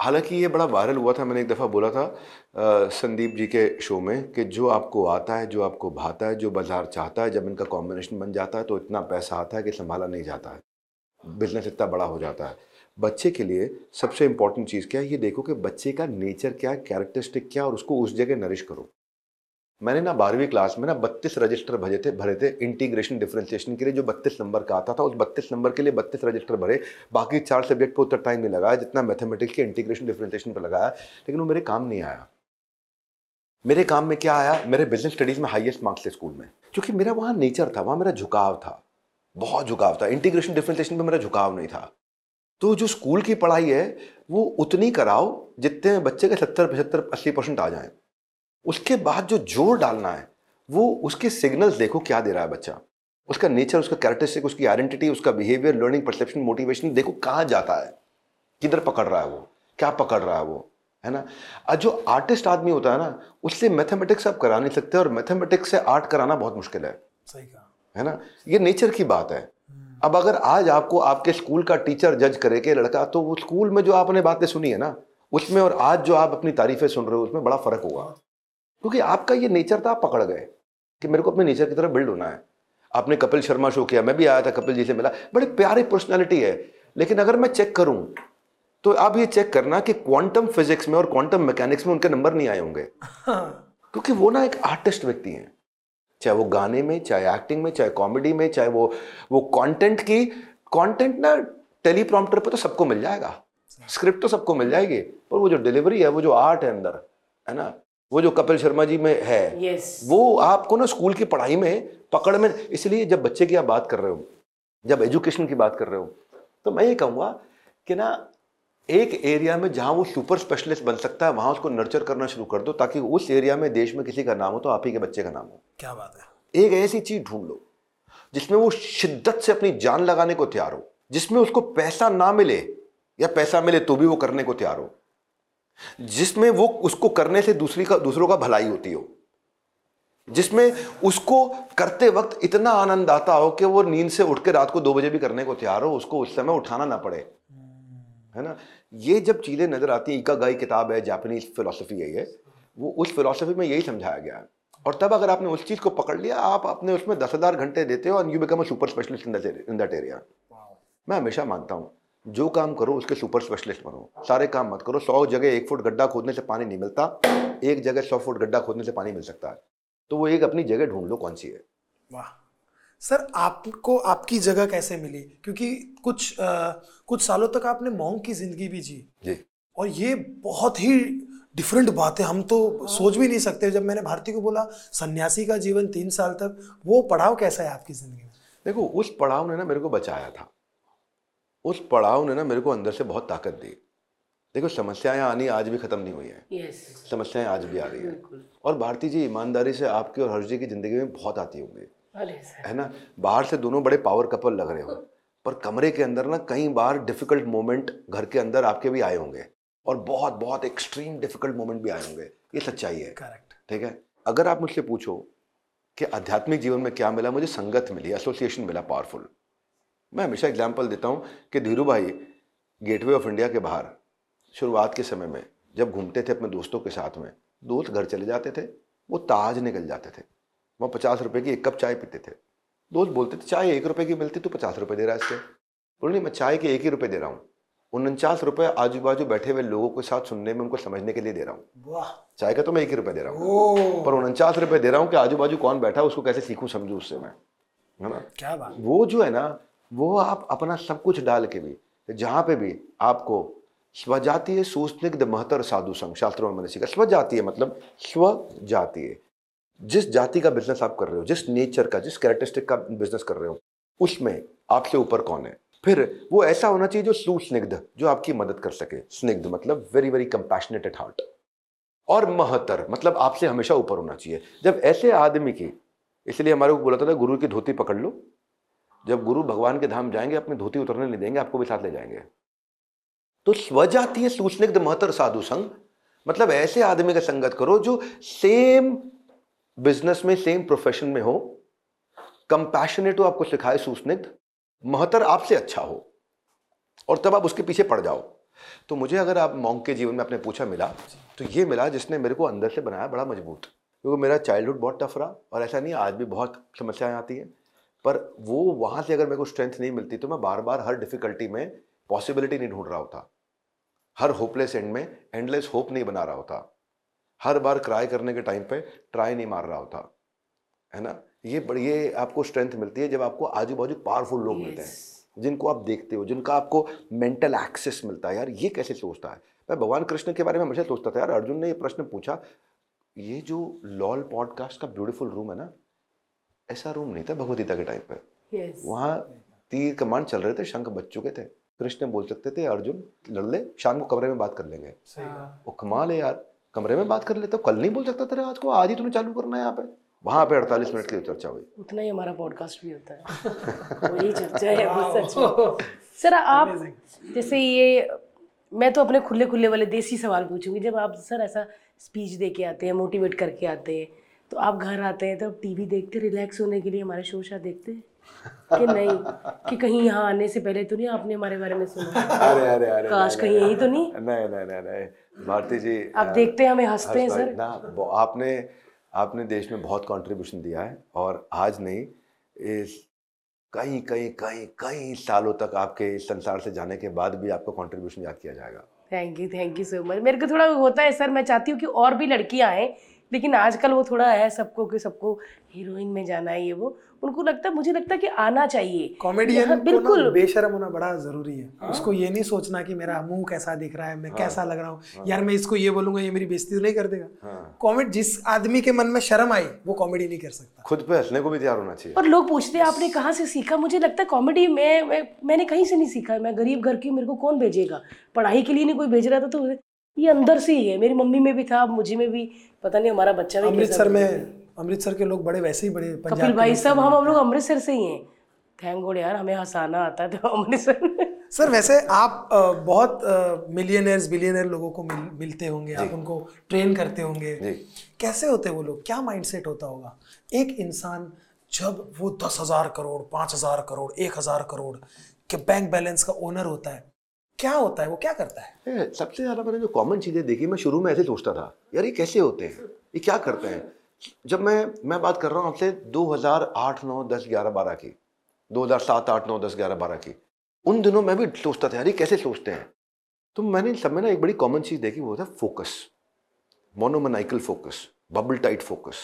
हालाँकि ये बड़ा वायरल हुआ था मैंने एक दफ़ा बोला था अ, संदीप जी के शो में कि जो आपको आता है जो आपको भाता है जो बाज़ार चाहता है जब इनका कॉम्बिनेशन बन जाता है तो इतना पैसा आता है कि संभाला नहीं जाता है। बिज़नेस इतना बड़ा हो जाता है। बच्चे के लिए सबसे इंपॉर्टेंट चीज़ क्या है? ये देखो कि बच्चे का नेचर क्या है कैरेक्टरिस्टिक क्या और उसको उस जगह नरिश करो। मैंने ना बारहवीं क्लास में ना बत्तीस रजिस्टर भरे थे भरे थे इंटीग्रेशन डिफरेंशिएशन के लिए, जो बत्तीस नंबर का आता था, उस बत्तीस नंबर के लिए बत्तीस रजिस्टर भरे। बाकी चार सब्जेक्ट पर उतना टाइम नहीं लगाया, जितना मैथमेटिक्स के इंटीग्रेशन डिफरेंशिएशन पर लगाया, लेकिन वो मेरे काम नहीं आया। मेरे काम में क्या आया? मेरे बिज़नेस स्टडीज़ में हाईएस्ट मार्क्स थे स्कूल में। क्योंकि मेरा वहाँ नेचर था, वहाँ मेरा झुकाव था, बहुत झुकाव था। इंटीग्रेशन डिफरेंशिएशन पर मेरा झुकाव नहीं था। तो जो स्कूल की पढ़ाई है वो उतनी कराओ जितने बच्चे के सत्तर पचहत्तर अस्सी परसेंट आ जाए। उसके बाद जो ज़ोर डालना है वो उसके सिग्नल्स देखो क्या दे रहा है बच्चा। उसका नेचर उसका कैरेक्टरिस्टिक उसकी आइडेंटिटी उसका बिहेवियर लर्निंग परसेप्शन मोटिवेशन देखो कहाँ जाता है। किधर पकड़ रहा है वो? क्या पकड़ रहा है वो? है ना? और जो आर्टिस्ट आदमी होता है ना उससे मैथमेटिक्स आप करा नहीं सकते और मैथमेटिक्स से आर्ट कराना बहुत मुश्किल है। सही कहा। है ना? ये नेचर की बात है। अब अगर आज आपको आपके स्कूल का टीचर जज करे कि लड़का तो वो स्कूल में जो आपने बातें सुनी है ना उसमें और आज जो आप अपनी तारीफें सुन रहे हो उसमें बड़ा फ़र्क होगा। क्योंकि आपका ये नेचर था आप पकड़ गए कि मेरे को अपने नेचर की तरफ़ बिल्ड होना है। आपने कपिल शर्मा शो किया मैं भी आया था कपिल जी से मिला। बड़ी प्यारी पर्सनैलिटी है। लेकिन अगर मैं चेक करूँ तो आप ये चेक करना कि क्वांटम फिजिक्स में और क्वांटम मैकेनिक्स में उनके नंबर नहीं आए होंगे। क्योंकि वो ना एक आर्टिस्ट व्यक्ति हैं। चाहे वो गाने में चाहे एक्टिंग में चाहे कॉमेडी में चाहे वो वो कंटेंट की कंटेंट ना टेलीप्रॉम्प्टर पे तो सबको मिल जाएगा। स्क्रिप्ट तो सबको मिल जाएगी। पर वो जो डिलीवरी है वो जो आर्ट है अंदर है ना? वो जो कपिल शर्मा जी में है यस वो आपको ना स्कूल की पढ़ाई में पकड़ में इसलिए जब बच्चे की आप बात कर रहे हो जब एजुकेशन की बात कर रहे हो तो मैं ये कहूँगा कि ना एक एरिया में जहाँ वो सुपर स्पेशलिस्ट बन सकता है वहाँ उसको नर्चर करना शुरू कर दो ताकि उस एरिया में देश में किसी का नाम हो तो आप ही के बच्चे का नाम हो। क्या बात है। एक ऐसी चीज़ ढूंढ लो जिसमें वो शिद्दत से अपनी जान लगाने को तैयार हो जिसमें उसको पैसा ना मिले या पैसा मिले तो भी वो करने को तैयार हो जिसमें वो उसको करने से दूसरी का दूसरों का भलाई होती हो जिसमें उसको करते वक्त इतना आनंद आता हो कि वो नींद से उठ के रात को दो बजे भी करने को तैयार हो उसको उस समय उठाना ना पड़े। है ना? ये जब चीज़ें नज़र आती हैं इका गाई किताब है जापानीज फिलोसफी है ये, वो उस फिलोसफी में यही समझाया गया है। और तब अगर आपने उस चीज़ को पकड़ लिया, आप अपने उसमें दस हज़ार घंटे देते हो और you become a super specialist in that area मैं हमेशा मानता हूँ, जो काम करो, उसके सुपर स्पेशलिस्ट बनो। सारे काम मत करो। सौ जगह एक फुट गड्ढा खोदने से पानी नहीं मिलता, एक जगह सौ फुट गड्ढा खोदने से पानी मिल सकता है। तो वो एक अपनी जगह ढूंढ लो कौन सी है। वाह। सर आपको आपकी जगह कैसे मिली? क्योंकि कुछ आ, कुछ सालों तक आपने मॉन्ग की ज़िंदगी भी जी। जी। और ये बहुत ही डिफरेंट बात है। हम तो सोच भी नहीं सकते। जब मैंने भारती को बोला सन्यासी का जीवन तीन साल तक वो पड़ाव कैसा है आपकी ज़िंदगी में? देखो उस पड़ाव ने ना मेरे को बचाया था। उस पड़ाव ने ना मेरे को अंदर से बहुत ताकत दी। देखो समस्याएँ आनी आज भी खत्म नहीं हुई हैं। यस समस्याएँ आज भी आ रही हैं। बिल्कुल। और भारती जी ईमानदारी से आपकी और हर्ष जी की ज़िंदगी में बहुत आती होंगी। है ना? बाहर से दोनों बड़े पावर कपल लग रहे हो। पर कमरे के अंदर ना कई बार डिफ़िकल्ट मोमेंट घर के अंदर आपके भी आए होंगे। और बहुत बहुत एक्सट्रीम डिफ़िकल्ट मोमेंट भी आए होंगे। ये सच्चाई है। करेक्ट ठीक है? अगर आप मुझसे पूछो कि आध्यात्मिक जीवन में क्या मिला मुझे संगत मिली एसोसिएशन मिला पावरफुल मैं हमेशा एग्ज़ाम्पल देता हूँ कि धीरू भाई गेटवे ऑफ़ इंडिया के बाहर शुरुआत के समय में जब घूमते थे अपने दोस्तों के साथ में दोस्त घर चले जाते थे वो ताज निकल जाते थे। वहाँ पचास रुपए की एक कप चाय पीते थे। दोस्त बोलते थे चाय एक रुपए की मिलती तो पचास रुपए दे रहा है इससे। बोले नहीं मैं चाय के एक ही रुपए दे रहा हूँ। उनचास रुपए आजू बाजू बैठे हुए लोगों के साथ सुनने में उनको समझने के लिए दे रहा हूँ। चाय का तो मैं एक ही रुपये दे रहा हूँ। पर उनचास रुपये दे रहा हूँ कि आजू बाजू कौन बैठा है उसको कैसे सीखूं समझूं उससे मैं? है ना? क्या बात। वो जो है ना वो आप अपना सब कुछ डाल के भी जहाँ पे भी आपको स्वजातीय सुस्निग्ध महतर साधु संघ शास्त्रों में मैंने सीखा स्वजातीय मतलब स्वजातीय। जिस जाति का बिज़नेस आप कर रहे हो, जिस नेचर का, जिस कैरेक्टरिस्टिक का बिज़नेस कर रहे हो, उसमें आपसे ऊपर कौन है? फिर वो ऐसा होना चाहिए जो सुस्निग्ध, जो आपकी मदद कर सके। स्निग्ध मतलब very very compassionate at heart और महतर मतलब आपसे हमेशा ऊपर होना चाहिए। जब ऐसे आदमी की, इसलिए हमारे को बोला था गुरु की धोती पकड़ लो। जब गुरु भगवान के धाम जाएँगे, अपनी धोती उतरने नहीं देंगे, आपको भी साथ ले जाएँगे। तो स्वजातीय सुस्निग्ध महतर साधु संग मतलब ऐसे आदमी का संगत करो जो सेम बिज़नेस में सेम प्रोफेशन में हो कंपैशनेट हो आपको सिखाए सुस्निग्ध महतर आपसे अच्छा हो, और तब आप उसके पीछे पड़ जाओ। तो मुझे अगर आप मॉन्ग के जीवन में आपने पूछा मिला तो ये मिला जिसने मेरे को अंदर से बनाया बड़ा मज़बूत। क्योंकि मेरा चाइल्डहुड बहुत टफ रहा, और ऐसा नहीं, आज भी बहुत समस्याएँ आती हैं, पर वो वहाँ से अगर मेरे को स्ट्रेंथ नहीं मिलती तो मैं बार बार हर डिफिकल्टी में पॉसिबिलिटी नहीं ढूंढ रहा होता। हर होपलेस एंड में एंडलेस होप नहीं बना रहा होता। हर बार क्राई करने के टाइम पे ट्राई नहीं मार रहा होता है ना? ये ये आपको स्ट्रेंथ मिलती है जब आपको आजू बाजू पावरफुल लोग yes. मिलते हैं जिनको आप देखते हो जिनका आपको मेंटल एक्सेस मिलता है। यार ये कैसे सोचता है? मैं भगवान कृष्ण के बारे में हमेशा सोचता था यार अर्जुन ने ये प्रश्न पूछा ये जो लॉल पॉडकास्ट का ब्यूटीफुल रूम है ना ऐसा रूम नहीं था भगवदगीता के टाइम पर Yes. वहाँ तीर कमान चल रहे थे शंख बज चुके थे। कृष्ण बोल सकते थे अर्जुन लड़ ले शाम को कमरे में बात कर लेंगे। सही वो कमाल है यार। कमरे में बात कर लेते हो कल नहीं बोल सकता तेरे आज को आज ही तुम्हें चालू करना है यहाँ पे। वहाँ पे 48 मिनट की चर्चा हुई। उतना ही हमारा पॉडकास्ट भी होता है। वही चर्चा है वो सच सर आप जैसे ये मैं तो अपने खुले खुले वाले देसी सवाल पूछूँगी जब आप सर ऐसा स्पीच दे के आते हैं मोटिवेट करके आते हैं तो आप घर आते हैं तो टीवी देखते रिलैक्स होने के लिए हमारे शो शा देखते हैं? कि नहीं? कि कहीं यहाँ आने से पहले तो नहीं आपने हमारे बारे में सुना? अरे अरे अरे काश कहीं यही तो नहीं नहीं नहीं नहीं। भारती जी आप देखते हैं हमें हँसते हैं सर। ना आपने आपने देश में बहुत कंट्रीब्यूशन दिया है और आज नहीं इस कई कई कई कई सालों तक आपके इस संसार से जाने के बाद भी आपको कंट्रीब्यूशन याद किया जाएगा। Thank you thank you so much मेरे को थोड़ा होता है सर मैं चाहती हूँ कि और भी लड़कियाँ आए लेकिन आजकल वो थोड़ा है सबको कि सबको हीरोइन में जाना है ये वो। उनको लगता है मुझे लगता है कि आना चाहिए। कॉमेडियन हाँ, बिल्कुल। बेशरम होना बड़ा ज़रूरी है। उसको ये नहीं सोचना कि मेरा मुँह कैसा दिख रहा है मैं कैसा लग रहा हूँ। यार मैं इसको ये बोलूँगा ये मेरी बेइज्जती तो नहीं कर देगा। हाँ। कॉमेडी जिस आदमी के मन में शर्म आई वो कॉमेडी नहीं कर सकता। खुद पे हंसने को भी तैयार होना चाहिए। और लोग पूछते हैं आपने कहाँ से सीखा? मुझे लगता है कॉमेडी मैं, मैं मैंने कहीं से नहीं सीखा। मैं गरीब घर की मेरे को कौन भेजेगा? पढ़ाई के लिए नहीं कोई भेज रहा था तो ये अंदर से ही है। मेरी मम्मी में भी था मुझे में भी। पता नहीं हमारा बच्चा भी अमृतसर में अमृतसर के लोग बड़े वैसे ही बड़े कपिल भाई सब हम हम लोग अमृतसर से ही हैं। थैंक गॉड यार हमें हंसाना आता है तो अमृतसर सर वैसे आप बहुत मिलियनर्स बिलियनर लोगों को मिल, मिलते होंगे आप उनको ट्रेन करते होंगे। कैसे होते हैं वो लोग? क्या माइंडसेट होता होगा? एक इंसान जब वो दस हज़ार करोड़ पाँच हज़ार करोड़ एक हज़ार करोड़ के बैंक बैलेंस का ओनर होता है क्या होता है? वो क्या करता है? सबसे ज़्यादा मैंने जो कॉमन चीज़ें देखी मैं शुरू में ऐसे सोचता था यार ये कैसे होते हैं? ये क्या करते हैं? जब मैं मैं बात कर रहा हूँ आपसे 2008 9 10 11 12 की। 2007 8 9 10 11 12 की। उन दिनों मैं भी सोचता था यार ये कैसे सोचते हैं? तो मैंने सब में ना एक बड़ी कॉमन चीज़ देखी वो था focus monomaniacal focus bubble tight focus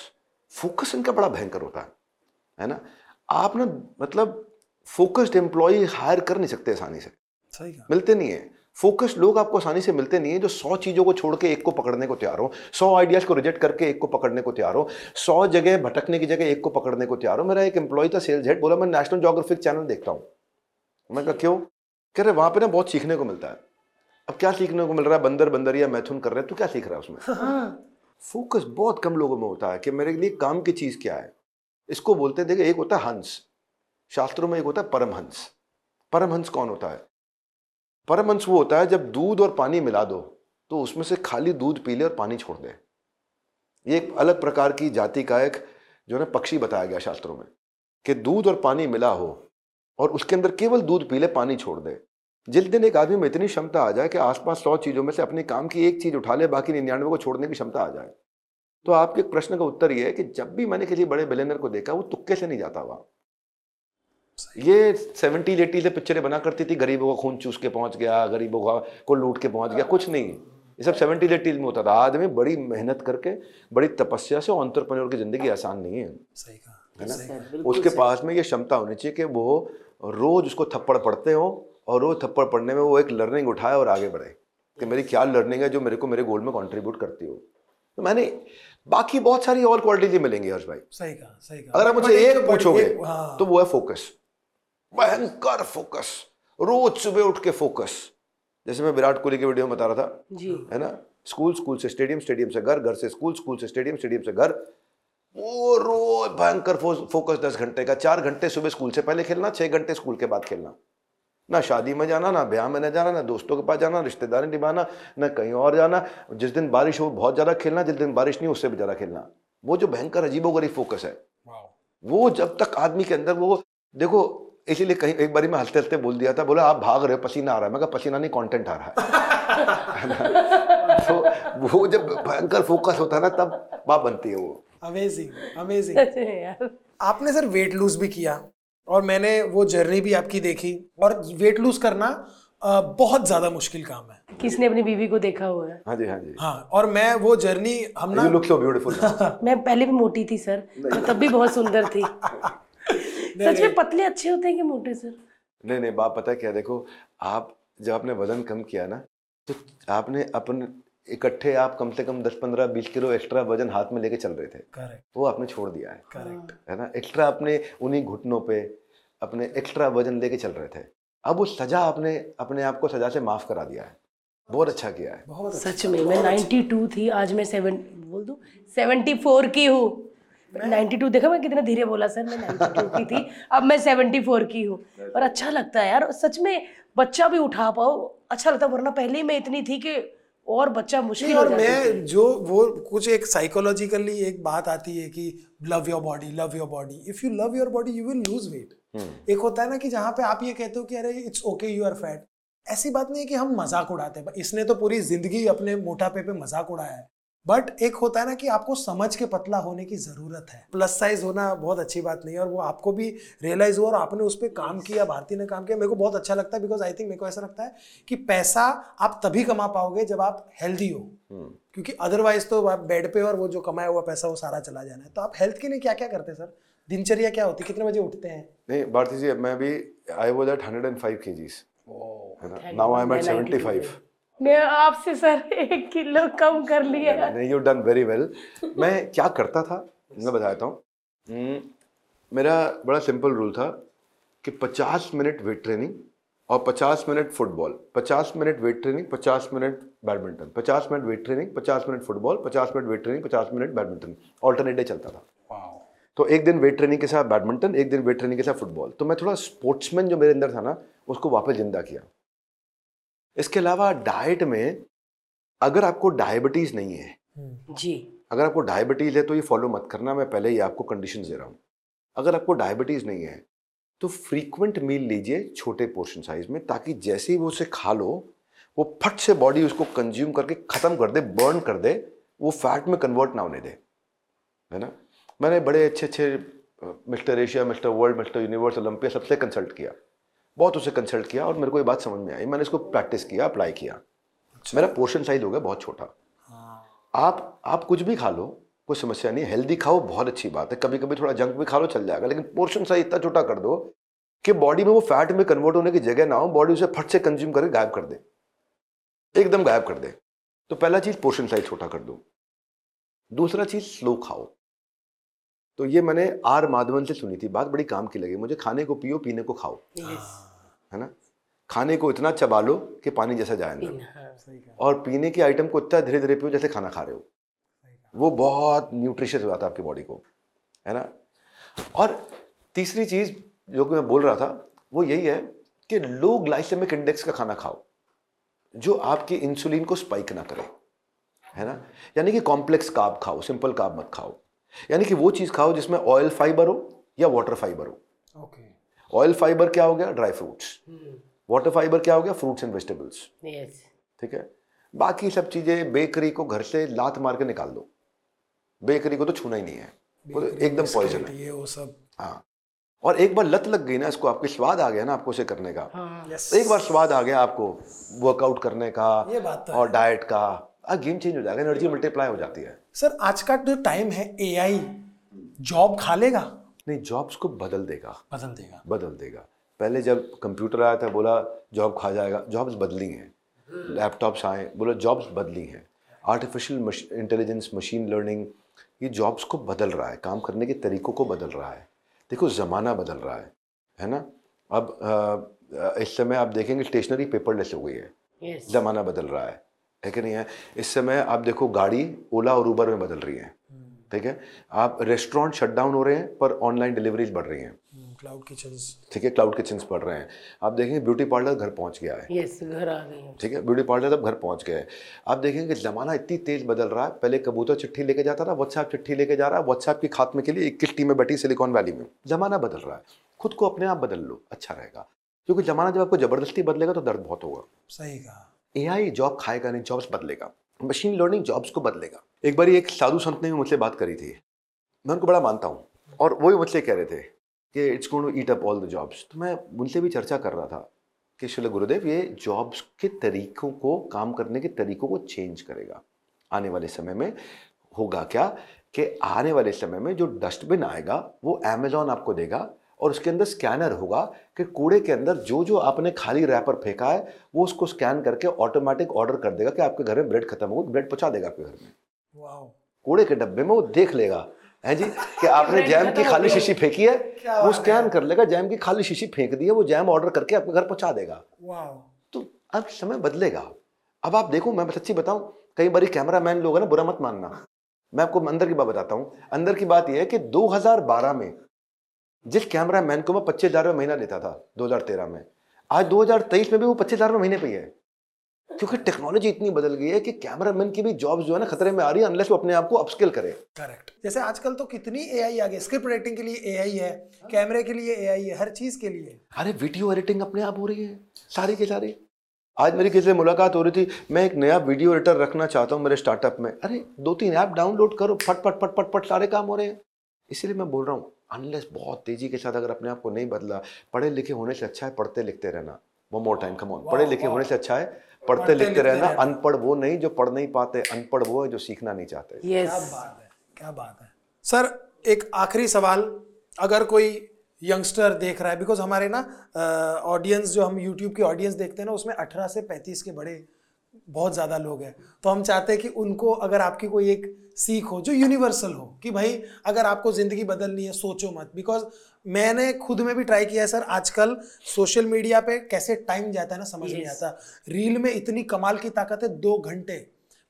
focus इनका बड़ा भयंकर होता है है ना? आप ना मतलब फोकस्ड एम्प्लॉय हायर कर नहीं सकते आसानी से। सही मिलते नहीं है। फोकस लोग आपको आसानी से मिलते नहीं है जो सौ चीज़ों को छोड़ के एक को पकड़ने को तैयार हो सौ आइडियाज़ को रिजेक्ट करके एक को पकड़ने को तैयार हो सौ जगह भटकने की जगह एक को पकड़ने को तैयार हो। मेरा एक एम्प्लॉय था सेल्स हेड बोला मैं नेशनल जोग्राफिक चैनल देखता हूँ। मैं कहा क्यों? कह रहे वहाँ पर ना बहुत सीखने को मिलता है। अब क्या सीखने को मिल रहा है? बंदर बंदर या मैथुन कर रहे हैं तो क्या सीख रहा है उसमें? हाँ। फोकस बहुत कम लोगों में होता है कि मेरे लिए काम की चीज़ क्या है। इसको बोलते हैं देखिए एक होता है हंस शास्त्रों में एक होता है परमहंस। परमहंस कौन होता है? परमहंस वो होता है जब दूध और पानी मिला दो तो उसमें से खाली दूध पी ले और पानी छोड़ दे। ये एक अलग प्रकार की जाति का एक जो है पक्षी बताया गया शास्त्रों में कि दूध और पानी मिला हो और उसके अंदर केवल दूध पी ले, पानी छोड़ दे। जिस दिन एक आदमी में इतनी क्षमता आ जाए कि आसपास सौ चीज़ों में से अपने काम की एक चीज़ उठा ले, बाकी निन्यानवे को छोड़ने की क्षमता आ जाए। तो आपके प्रश्न का उत्तर ये है कि जब भी मैंने किसी बड़े बिलेनर को देखा, वो तुक्के से नहीं जाता हुआ। ये सेवेंटीज एटी से पिक्चरें बना करती थी गरीबों का खून चूस के पहुँच गया गरीबों का को लूट के पहुँच गया कुछ नहीं। ये सब सेवेंटीज एटीज में होता था। आदमी बड़ी मेहनत करके बड़ी तपस्या से ऑन्टरप्रन्योर की ज़िंदगी आसान नहीं है। सही कहा। है ना? उसके पास में ये क्षमता होनी चाहिए कि वो रोज उसको थप्पड़ पढ़ते हो और रोज थप्पड़ पढ़ने में वो एक लर्निंग उठाए और आगे बढ़े कि मेरी क्या लर्निंग है जो मेरे को मेरे गोल में कंट्रीब्यूट करती हो। तो मैंने बाकी बहुत सारी और क्वालिटीज मिलेंगी हर्ष भाई। सही कहा सही कहा। अगर आप मुझे एक पूछोगे हाँ, तो वो है फोकस भयंकर फोकस। रोज सुबह उठ के फोकस। जैसे मैं विराट कोहली की वीडियो में बता रहा था जी। है ना? स्कूल स्कूल से स्टेडियम स्टेडियम से घर घर से स्कूल स्कूल से स्टेडियम स्टेडियम से घर। वो रोज भयंकर फो- फोकस दस घंटे का चार घंटे सुबह स्कूल से पहले खेलना छह घंटे स्कूल के बाद खेलना। ना शादी में जाना ना ब्याह में न जाना ना दोस्तों के पास जाना रिश्तेदारी निभाना ना कहीं और जाना। जिस दिन बारिश हो बहुत ज़्यादा खेलना जिस दिन बारिश नहीं हो, उससे भी ज़्यादा खेलना। वो जो भयंकर अजीबोगरीब फोकस है वो जब तक आदमी के अंदर वो देखो इसीलिए कहीं एक बारी मैं हँसते हँसते बोल दिया था बोला आप भाग रहे हो पसीना आ रहा है। मैं कहा पसीना नहीं कंटेंट आ रहा है। तो वो जब भयंकर फोकस होता है ना तब बात बनती है वो। अमेजिंग अमेजिंग आपने सर वेट लूज भी किया और मैंने वो जर्नी भी आपकी देखी और वेट लूज करना बहुत ज़्यादा मुश्किल काम है। किसने अपनी बीवी को देखा हुआ है? हाँ जी हाँ जी। हाँ और मैं वो जर्नी हम ना यू लुक सो ब्यूटीफुल मैं पहले भी मोटी थी सर। तब भी बहुत सुंदर थी। सच में पतले अच्छे होते हैं कि मोटे सर? नहीं नहीं बात पता है क्या देखो आप जब आपने वज़न कम किया ना तो आपने अपन इकट्ठे आप कम से कम दस पंद्रह बीस किलो एक्स्ट्रा वज़न हाथ में लेके चल रहे थे। करेक्ट। वो आपने छोड़ दिया है। करेक्ट। है। ना? एक्स्ट्रा अपने उन्हीं घुटनों पे अपने एक्स्ट्रा वज़न लेके चल रहे थे। अब वो सजा आपने अपने आप को सजा से माफ़ करा दिया है। बहुत अच्छा किया है। बहुत अच्छा। सच में मैं 92 थी आज मैं सेवन बोल दूँ 74 की हूँ। 92 देखा मैं कितना धीरे बोला सर मैं 92 की थी। अब मैं 74 की हूँ। और अच्छा लगता है यार सच में बच्चा भी उठा पाओ। अच्छा लगता है वरना पहले ही मैं इतनी थी कि और बच्चा मुश्किल और मैं जो वो कुछ एक साइकोलॉजिकली एक बात आती है कि love your body love your body if you love your body you will lose weight एक होता है ना कि जहाँ पे आप ये कहते हो कि अरे it's okay you are fat ऐसी बात नहीं है कि हम मज़ाक उड़ाते हैं। इसने तो पूरी ज़िंदगी अपने मोटापे पे मज़ाक उड़ाया है। बट एक होता है ना कि आपको समझ के पतला होने की ज़रूरत है। प्लस साइज़ होना बहुत अच्छी बात नहीं है और वो आपको भी रियलाइज़ हुआ और आपने उस पर काम किया भारती ने काम किया। मेरे को बहुत अच्छा लगता है बिकॉज़ आई थिंक मेरे को ऐसा लगता है कि पैसा आप तभी कमा पाओगे जब आप हेल्दी हो। हम्म। क्योंकि अदरवाइज़ तो आप बेड पे और वो जो कमाया हुआ पैसा वो सारा चला जाना है। तो आप हेल्थ के लिए क्या क्या करते हैं सर दिनचर्या क्या होती है? कितने बजे उठते हैं? नहीं भारती जी मैं भी I was at hundred and five K Gs now I am at seventy five मैं आपसे सर एक किलो कम कर लिया। नहीं यू डन वेरी वेल मैं क्या करता था? मैं बताता हूँ। हम्म, मेरा बड़ा सिंपल रूल था कि 50 मिनट वेट ट्रेनिंग और 50 minute football 50 minute weight training 50 minute badminton 50 minute weight training 50 minute football 50 minute weight training 50 minute badminton alternate day चलता था। तो एक दिन वेट ट्रेनिंग के साथ बैडमिंटन एक दिन वेट ट्रेनिंग के साथ फुटबॉल तो मैं थोड़ा स्पोर्ट्समैन जो मेरे अंदर था ना उसको वापस ज़िंदा किया। इसके अलावा डाइट में अगर आपको डायबिटीज़ नहीं है जी। अगर आपको डायबिटीज़ है तो ये फॉलो मत करना मैं पहले ही आपको कंडीशन दे रहा हूँ। अगर आपको डायबिटीज़ नहीं है तो फ्रीक्वेंट मील लीजिए छोटे पोर्शन साइज़ में ताकि जैसे ही वो उसे खा लो वो फट से बॉडी उसको कंज्यूम करके ख़त्म कर दे बर्न कर दे वो फैट में कन्वर्ट ना होने दे। है ना? मैंने बड़े अच्छे अच्छे mister Asia mister world mister universe Olympia सबसे कंसल्ट किया। बहुत उसे कंसल्ट किया और मेरे को ये बात समझ में आई। मैंने इसको प्रैक्टिस किया अप्लाई किया। मेरा पोर्शन साइज़ हो गया बहुत छोटा। आप आप कुछ भी खा लो कोई समस्या नहीं हेल्दी खाओ बहुत अच्छी बात है। कभी कभी थोड़ा जंक भी खा लो चल जाएगा लेकिन पोर्शन साइज़ इतना छोटा कर दो कि बॉडी में वो फैट में कन्वर्ट होने की जगह ना हो बॉडी उसे फट से कंज्यूम करके गायब कर दे। एकदम गायब कर दे। तो पहला चीज़ पोर्शन साइज़ छोटा कर दो। दूसरा चीज़ स्लो खाओ। तो ये मैंने आर माधवन से सुनी थी। बात बड़ी काम की लगी। मुझे खाने को पियो पीने को खाओ। है ना? खाने को इतना चबा लो कि पानी जैसा जाए अंदर और पीने के आइटम को इतना धीरे धीरे पियो जैसे खाना खा रहे हो। वो बहुत न्यूट्रिशियस हो जाता है आपकी बॉडी को। है ना? और तीसरी चीज़ जो कि मैं बोल रहा था वो यही है कि लो ग्लाइसेमिक इंडेक्स का खाना खाओ जो आपकी इंसुलिन को स्पाइक ना करे। है ना? यानी कि कॉम्प्लेक्स काब खाओ सिंपल काब मत खाओ। यानी कि वो चीज़ खाओ जिसमें ऑयल फाइबर हो या वाटर फाइबर हो। ओके ऑयल फाइबर क्या हो गया? ड्राई फ्रूट्स वाटर फाइबर क्या हो गया? फ्रूट्स एंड वेजिटेबल्स ठीक है? बाकी सब चीज़ें बेकरी को घर से लात मार के निकाल दो। बेकरी को तो छूना ही नहीं है। वो तो एकदम पॉइजन है। ये वो सब। हाँ। और एक बार लत लग गई ना इसको आपके स्वाद आ गया ना आपको उसे करने का। हाँ। एक बार स्वाद आ गया आपको वर्कआउट करने का ये बात तो और डाइट का। आ गेम चेंज हो जाएगा एनर्जी मल्टीप्लाई हो जाती है। सर आज का जो टाइम है एआई जॉब खा लेगा? नहीं जॉब्स को बदल देगा। बदल देगा। बदल देगा। पहले जब कंप्यूटर आया था बोला जॉब खा जाएगा जॉब्स बदली हैं। लैपटॉप्स आए बोला जॉब्स बदली हैं। आर्टिफिशियल इंटेलिजेंस मशीन लर्निंग ये जॉब्स को बदल रहा है। काम करने के तरीकों को बदल रहा है। देखो ज़माना बदल रहा है है ना? अब अ, इस समय आप देखेंगे स्टेशनरी पेपरलेस हो गई है। यस ज़माना बदल रहा है। है कि नहीं है? इस समय आप देखो गाड़ी ओला और ऊबर में बदल रही है। ठीक है? आप रेस्टोरेंट शट डाउन हो रहे हैं पर ऑनलाइन डिलीवरीज बढ़ रही हैं। क्लाउड किचन्स ठीक है? क्लाउड किचन्स बढ़ रहे हैं। आप देखेंगे ब्यूटी पार्लर घर पहुँच गया है। यस घर आ गई हूँ। ठीक है? ब्यूटी पार्लर अब घर पहुँच गए हैं। आप देखेंगे ज़माना इतनी तेज़ बदल रहा है। पहले कबूतर चिट्ठी लेके जाता था व्हाट्सएप चिट्ठी लेके जा रहा है। व्हाट्सएप की खात्मे के लिए इक्कीस टीमें बैठी सिलिकॉन वैली में। ज़माना बदल रहा है। खुद को अपने आप बदल लो। अच्छा रहेगा। क्योंकि ज़माना जब आपको ज़बरदस्ती बदलेगा तो दर्द बहुत होगा। सही कहा। एआई जॉब खाएगा नहीं जॉब्स बदलेगा। मशीन लर्निंग जॉब्स को बदलेगा। एक बार एक साधु संत ने मुझसे बात करी थी। मैं उनको बड़ा मानता हूँ। और वही मुझसे कह रहे थे कि it's going to eat up all the jobs तो मैं उनसे भी चर्चा कर रहा था कि शिल गुरुदेव, ये जॉब्स के तरीकों को, काम करने के तरीकों को चेंज करेगा। आने वाले समय में होगा क्या कि आने वाले समय में जो डस्टबिन आएगा, वो अमेजोन आपको देगा। और उसके अंदर स्कैनर होगा कि कूड़े के अंदर जो जो आपने खाली रैपर फेंका है वो उसको स्कैन करके ऑटोमेटिक ऑर्डर कर देगा कि आपके घर में ब्रेड खत्म हो ब्रेड पहुँचा देगा आपके घर में। कूड़े के डब्बे में वो देख लेगा। है जी? कि आपने जैम की खाली शीशी फेंकी है वो स्कैन कर लेगा जैम की खाली शीशी फेंक दी है वो जैम ऑर्डर करके आपके घर पहुँचा देगा। तो अब समय बदलेगा। अब आप देखो मैं सच्ची बताऊँ कई बार कैमरा मैन लोग है ना बुरा मत मानना। मैं आपको अंदर की बात बताता हूँ। अंदर की बात यह है कि 2012 में जिस कैमरा मैन को मैं पच्चीस हज़ार महीना लेता था 2013 में। आज 2023 में भी वो पच्चीस हज़ार महीने पे ही है। क्योंकि टेक्नोलॉजी इतनी बदल गई है कि कैमरा मैन की भी जॉब्स जो है ना खतरे में आ रही है अनलेस वो अपने आप को अपस्किल करे। करेक्ट जैसे आजकल तो कितनी एआई आ गई स्क्रिप्ट राइटिंग के लिए एआई है कैमरे के लिए एआई है हर चीज़ के लिए। अरे वीडियो एडिटिंग अपने आप हो रही है सारी के सारी। आज मेरी किसी से मुलाकात हो रही थी मैं एक नया वीडियो एडिटर रखना चाहता हूँ मेरे स्टार्टअप में। अरे दो तीन ऐप डाउनलोड करो फट फट फट फट फट सारे काम हो रहे हैं। इसीलिए मैं बोल रहा हूँ अनलेस बहुत तेज़ी के साथ अगर अपने आप को नहीं बदला पढ़े लिखे होने से अच्छा है पढ़ते लिखते रहना। वो मोर टाइम कम ऑन पढ़े लिखे होने से अच्छा है पढ़ते पढ़ते लिखते रहना। अनपढ़ वो नहीं जो पढ़ नहीं पाते अनपढ़ वो है जो सीखना नहीं चाहते। क्या बात है क्या बात है। सर एक आखिरी सवाल अगर कोई यंगस्टर देख रहा है बिकॉज़ हमारे ना ऑडियंस जो हम यूट्यूब की ऑडियंस देखते हैं ना उसमें 18 से 35 के बड़े बहुत ज़्यादा लोग हैं। तो हम चाहते हैं कि उनको अगर आपकी कोई एक सीख हो जो यूनिवर्सल हो कि भाई अगर आपको ज़िंदगी बदलनी है सोचो मत। बिकॉज़ मैंने खुद में भी ट्राई किया है सर आजकल सोशल मीडिया पे कैसे टाइम जाता है ना समझ नहीं आता। रील में इतनी कमाल की ताकत है दो घंटे।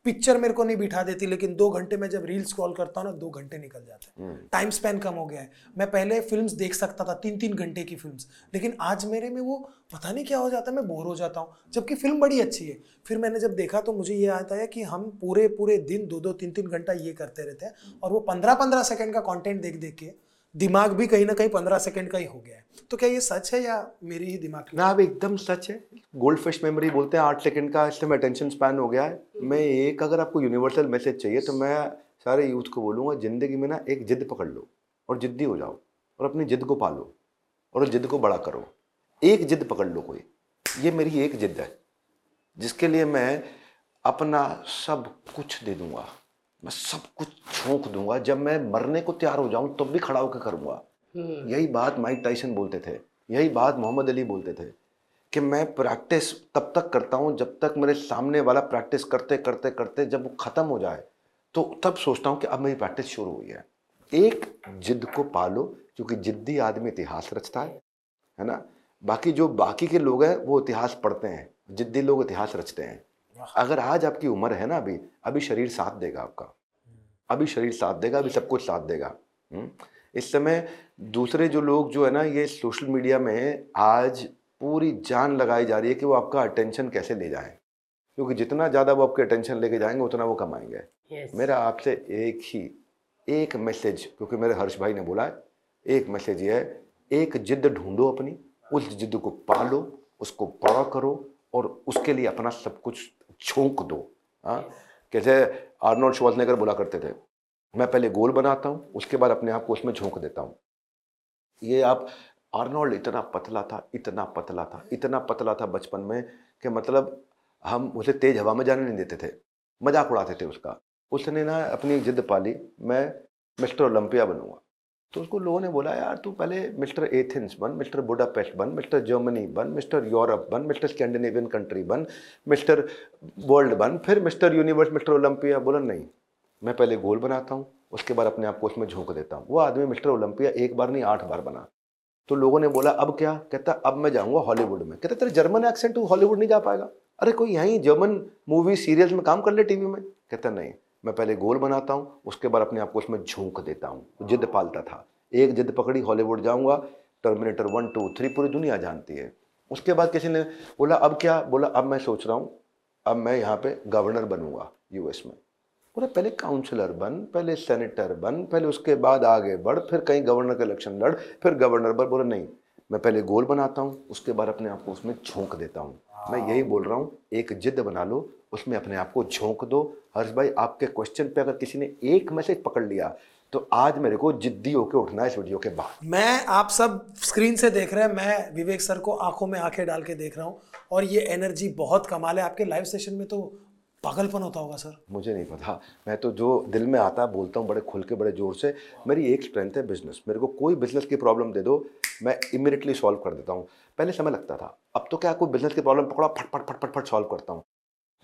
पिक्चर मेरे को नहीं बिठा देती लेकिन दो घंटे में जब रील स्क्रॉल करता हूँ ना दो घंटे निकल जाते हैं। टाइम स्पेन कम हो गया है। मैं पहले फिल्म्स देख सकता था तीन तीन घंटे की फिल्म्स लेकिन आज मेरे में वो पता नहीं क्या हो जाता है मैं बोर हो जाता हूँ। जबकि फ़िल्म बड़ी अच्छी है। फिर मैंने जब देखा तो मुझे ये आता है कि हम पूरे पूरे दिन दो दो तीन तीन घंटा ये करते रहते हैं और वो पंद्रह पंद्रह सेकेंड का कॉन्टेंट देख देख के दिमाग भी कहीं ना कहीं पंद्रह सेकंड का ही हो गया है। तो क्या ये सच है या मेरी ही दिमाग ना, अब एकदम सच है। गोल्ड फ़िश मेमोरी बोलते हैं, आठ सेकंड का इस समय अटेंशन स्पैन हो गया है। मैं एक अगर आपको यूनिवर्सल मैसेज चाहिए तो मैं सारे यूथ को बोलूँगा, ज़िंदगी में ना एक जिद पकड़ लो और जिद्दी हो जाओ और अपनी जिद को पालो और जिद को बड़ा करो। एक जिद पकड़ लो कोई। ये मेरी एक जिद है, जिसके लिए मैं अपना सब कुछ दे दूँगा। मैं सब कुछ झोंक दूँगा। जब मैं मरने को तैयार हो जाऊँ तब भी खड़ा होकर करूँगा। यही बात माइक टाइसन बोलते थे। यही बात मोहम्मद अली बोलते थे कि मैं प्रैक्टिस तब तक करता हूँ जब तक मेरे सामने वाला प्रैक्टिस करते करते करते जब वो ख़त्म हो जाए। तो तब सोचता हूँ कि अब मेरी प्रैक्टिस शुरू हुई है। एक जिद को पालो क्योंकि जिद्दी आदमी इतिहास रचता है है ना? बाकी जो बाकी के लोग हैं वो इतिहास पढ़ते हैं। जिद्दी लोग इतिहास रचते हैं। अगर आज आपकी उम्र है ना अभी अभी शरीर साथ देगा आपका। अभी शरीर साथ देगा अभी सब कुछ साथ देगा। हम्म? इस समय दूसरे जो लोग जो है ना ये सोशल मीडिया में आज पूरी जान लगाई जा रही है कि वो आपका अटेंशन कैसे ले जाएँ। क्योंकि जितना ज़्यादा वो आपके अटेंशन लेके जाएँगे उतना वो कमाएँगे। यस मेरा आपसे एक ही एक मैसेज क्योंकि मेरे हर्ष भाई ने बोला है एक मैसेज ये है एक जिद ढूंढो अपनी उस जिद को पालो उसको बड़ा करो और उसके लिए अपना सब कुछ झोंक दो। हाँ? कैसे आर्नोल्ड श्वाजनेगर बोला करते थे, मैं पहले गोल बनाता हूँ, उसके बाद अपने आप को उसमें झोंक देता हूँ। ये आप, आर्नोल्ड इतना पतला था, इतना पतला था, इतना पतला था बचपन में कि मतलब हम उसे तेज हवा में जाने नहीं देते थे, मज़ाक उड़ाते थे उसका। उसने ना अपनी जिद पाली, मैं मिस्टर ओलंपिया बनूँगा। तो उसको लोगों ने बोला, यार, तू पहले मिस्टर एथेंस बन, मिस्टर बुडापेस्ट बन, मिस्टर जर्मनी बन, मिस्टर यूरोप बन, मिस्टर स्कैंडिनेवियन कंट्री बन, मिस्टर वर्ल्ड बन, फिर मिस्टर यूनिवर्स, मिस्टर ओलंपिया। बोला, नहीं, मैं पहले गोल बनाता हूँ, उसके बाद अपने आप को उसमें झोंक देता हूँ। वो आदमी मिस्टर ओलंपिया एक बार नहीं, आठ बार बना। तो लोगों ने बोला, अब क्या? कहता, अब मैं जाऊँगा हॉलीवुड में। कहता, तेरे जर्मन एक्सेंट तू हॉलीवुड नहीं जा पाएगा? अरे, कोई यहीं जर्मन मूवी सीरियल्स में काम कर ले टीवी में? कहता, नहीं। मैं पहले गोल बनाता हूँ, उसके बाद अपने आप को उसमें झोंक देता हूँ। जिद पालता था। एक जिद पकड़ी, हॉलीवुड जाऊँगा, टर्मिनेटर वन, टू, थ्री पूरी दुनिया जानती है। उसके बाद किसी ने बोला, अब क्या? बोला, अब मैं सोच रहा हूँ, अब मैं यहाँ पे गवर्नर बनूँगा यूएस में। बोला, पहले काउंसलर बन, पहले सेनेटर बन, पहले उसके बाद आगे बढ़, फिर कहीं गवर्नर का इलेक्शन लड़, फिर गवर्नर बन। बोला, नहीं, मैं पहले गोल बनाता हूँ, उसके बाद अपने आप को उसमें झोंक देता हूँ। मैं यही बोल रहा हूँ, एक जिद बना लो, उसमें अपने आप को झोंक दो। हर्ष भाई, आपके क्वेश्चन पे अगर किसी ने एक मैसेज पकड़ लिया तो आज मेरे को जिद्दी होकर उठना है इस वीडियो के बाद। मैं, आप सब स्क्रीन से देख रहे हैं, मैं विवेक सर को आँखों में आँखें डाल के देख रहा हूँ, और ये एनर्जी बहुत कमाल है। आपके लाइव सेशन में तो पागलपन होता होगा सर। मुझे नहीं पता। मैं तो जो दिल में आता है बोलता हूँ बड़े खुल के बड़े ज़ोर से मेरी एक स्ट्रेंथ है बिज़नेस मेरे को कोई बिज़नेस की प्रॉब्लम दे दो मैं इमीडिएटली सॉल्व कर देता हूँ। पहले समय लगता था। अब तो क्या कोई बिज़नेस की प्रॉब्लम पकड़ा फट फट फट फट फट सॉल्व करता हूँ।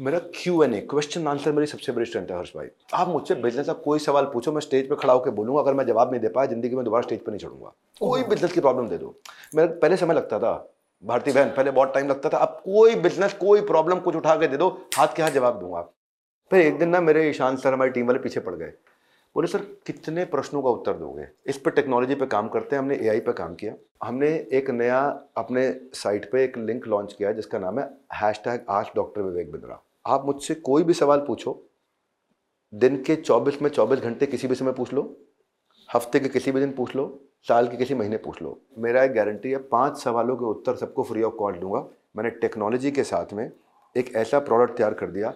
मेरा Q N A question answer मेरी सबसे बड़ी स्ट्रेंथ है हर्ष भाई। आप मुझसे बिज़नेस का कोई सवाल पूछो मैं स्टेज पे खड़ा होकर बोलूँगा अगर मैं जवाब नहीं दे पाया ज़िंदगी में दोबारा स्टेज पे नहीं चढ़ूँगा। कोई बिज़नेस की प्रॉब्लम दे दो। मेरा पहले समय लगता था। भारती बहन, पहले बहुत टाइम लगता था। अब कोई बिज़नेस कोई प्रॉब्लम कुछ उठा के दे दो, हाथ के हाथ जवाब दूँगा फिर एक दिन ना मेरे ईशान सर, हमारी टीम वाले पीछे पड़ गए। बोले, सर, कितने प्रश्नों का उत्तर दोगे? इस पर टेक्नोलॉजी पे काम करते हैं, हमने एआई पे काम किया। हमने एक नया अपने साइट पे एक लिंक लॉन्च किया जिसका नाम है hash tag ask doctor Vivek Bindra आप मुझसे कोई भी सवाल पूछो, दिन के 24 में 24 घंटे किसी भी समय पूछ लो, हफ़्ते के किसी भी दिन पूछ लो साल के किसी महीने पूछ लो। मेरा एक गारंटी है पाँच सवालों के उत्तर सबको फ्री ऑफ़ कॉस्ट दूँगा। मैंने टेक्नोलॉजी के साथ में एक ऐसा प्रोडक्ट तैयार कर दिया।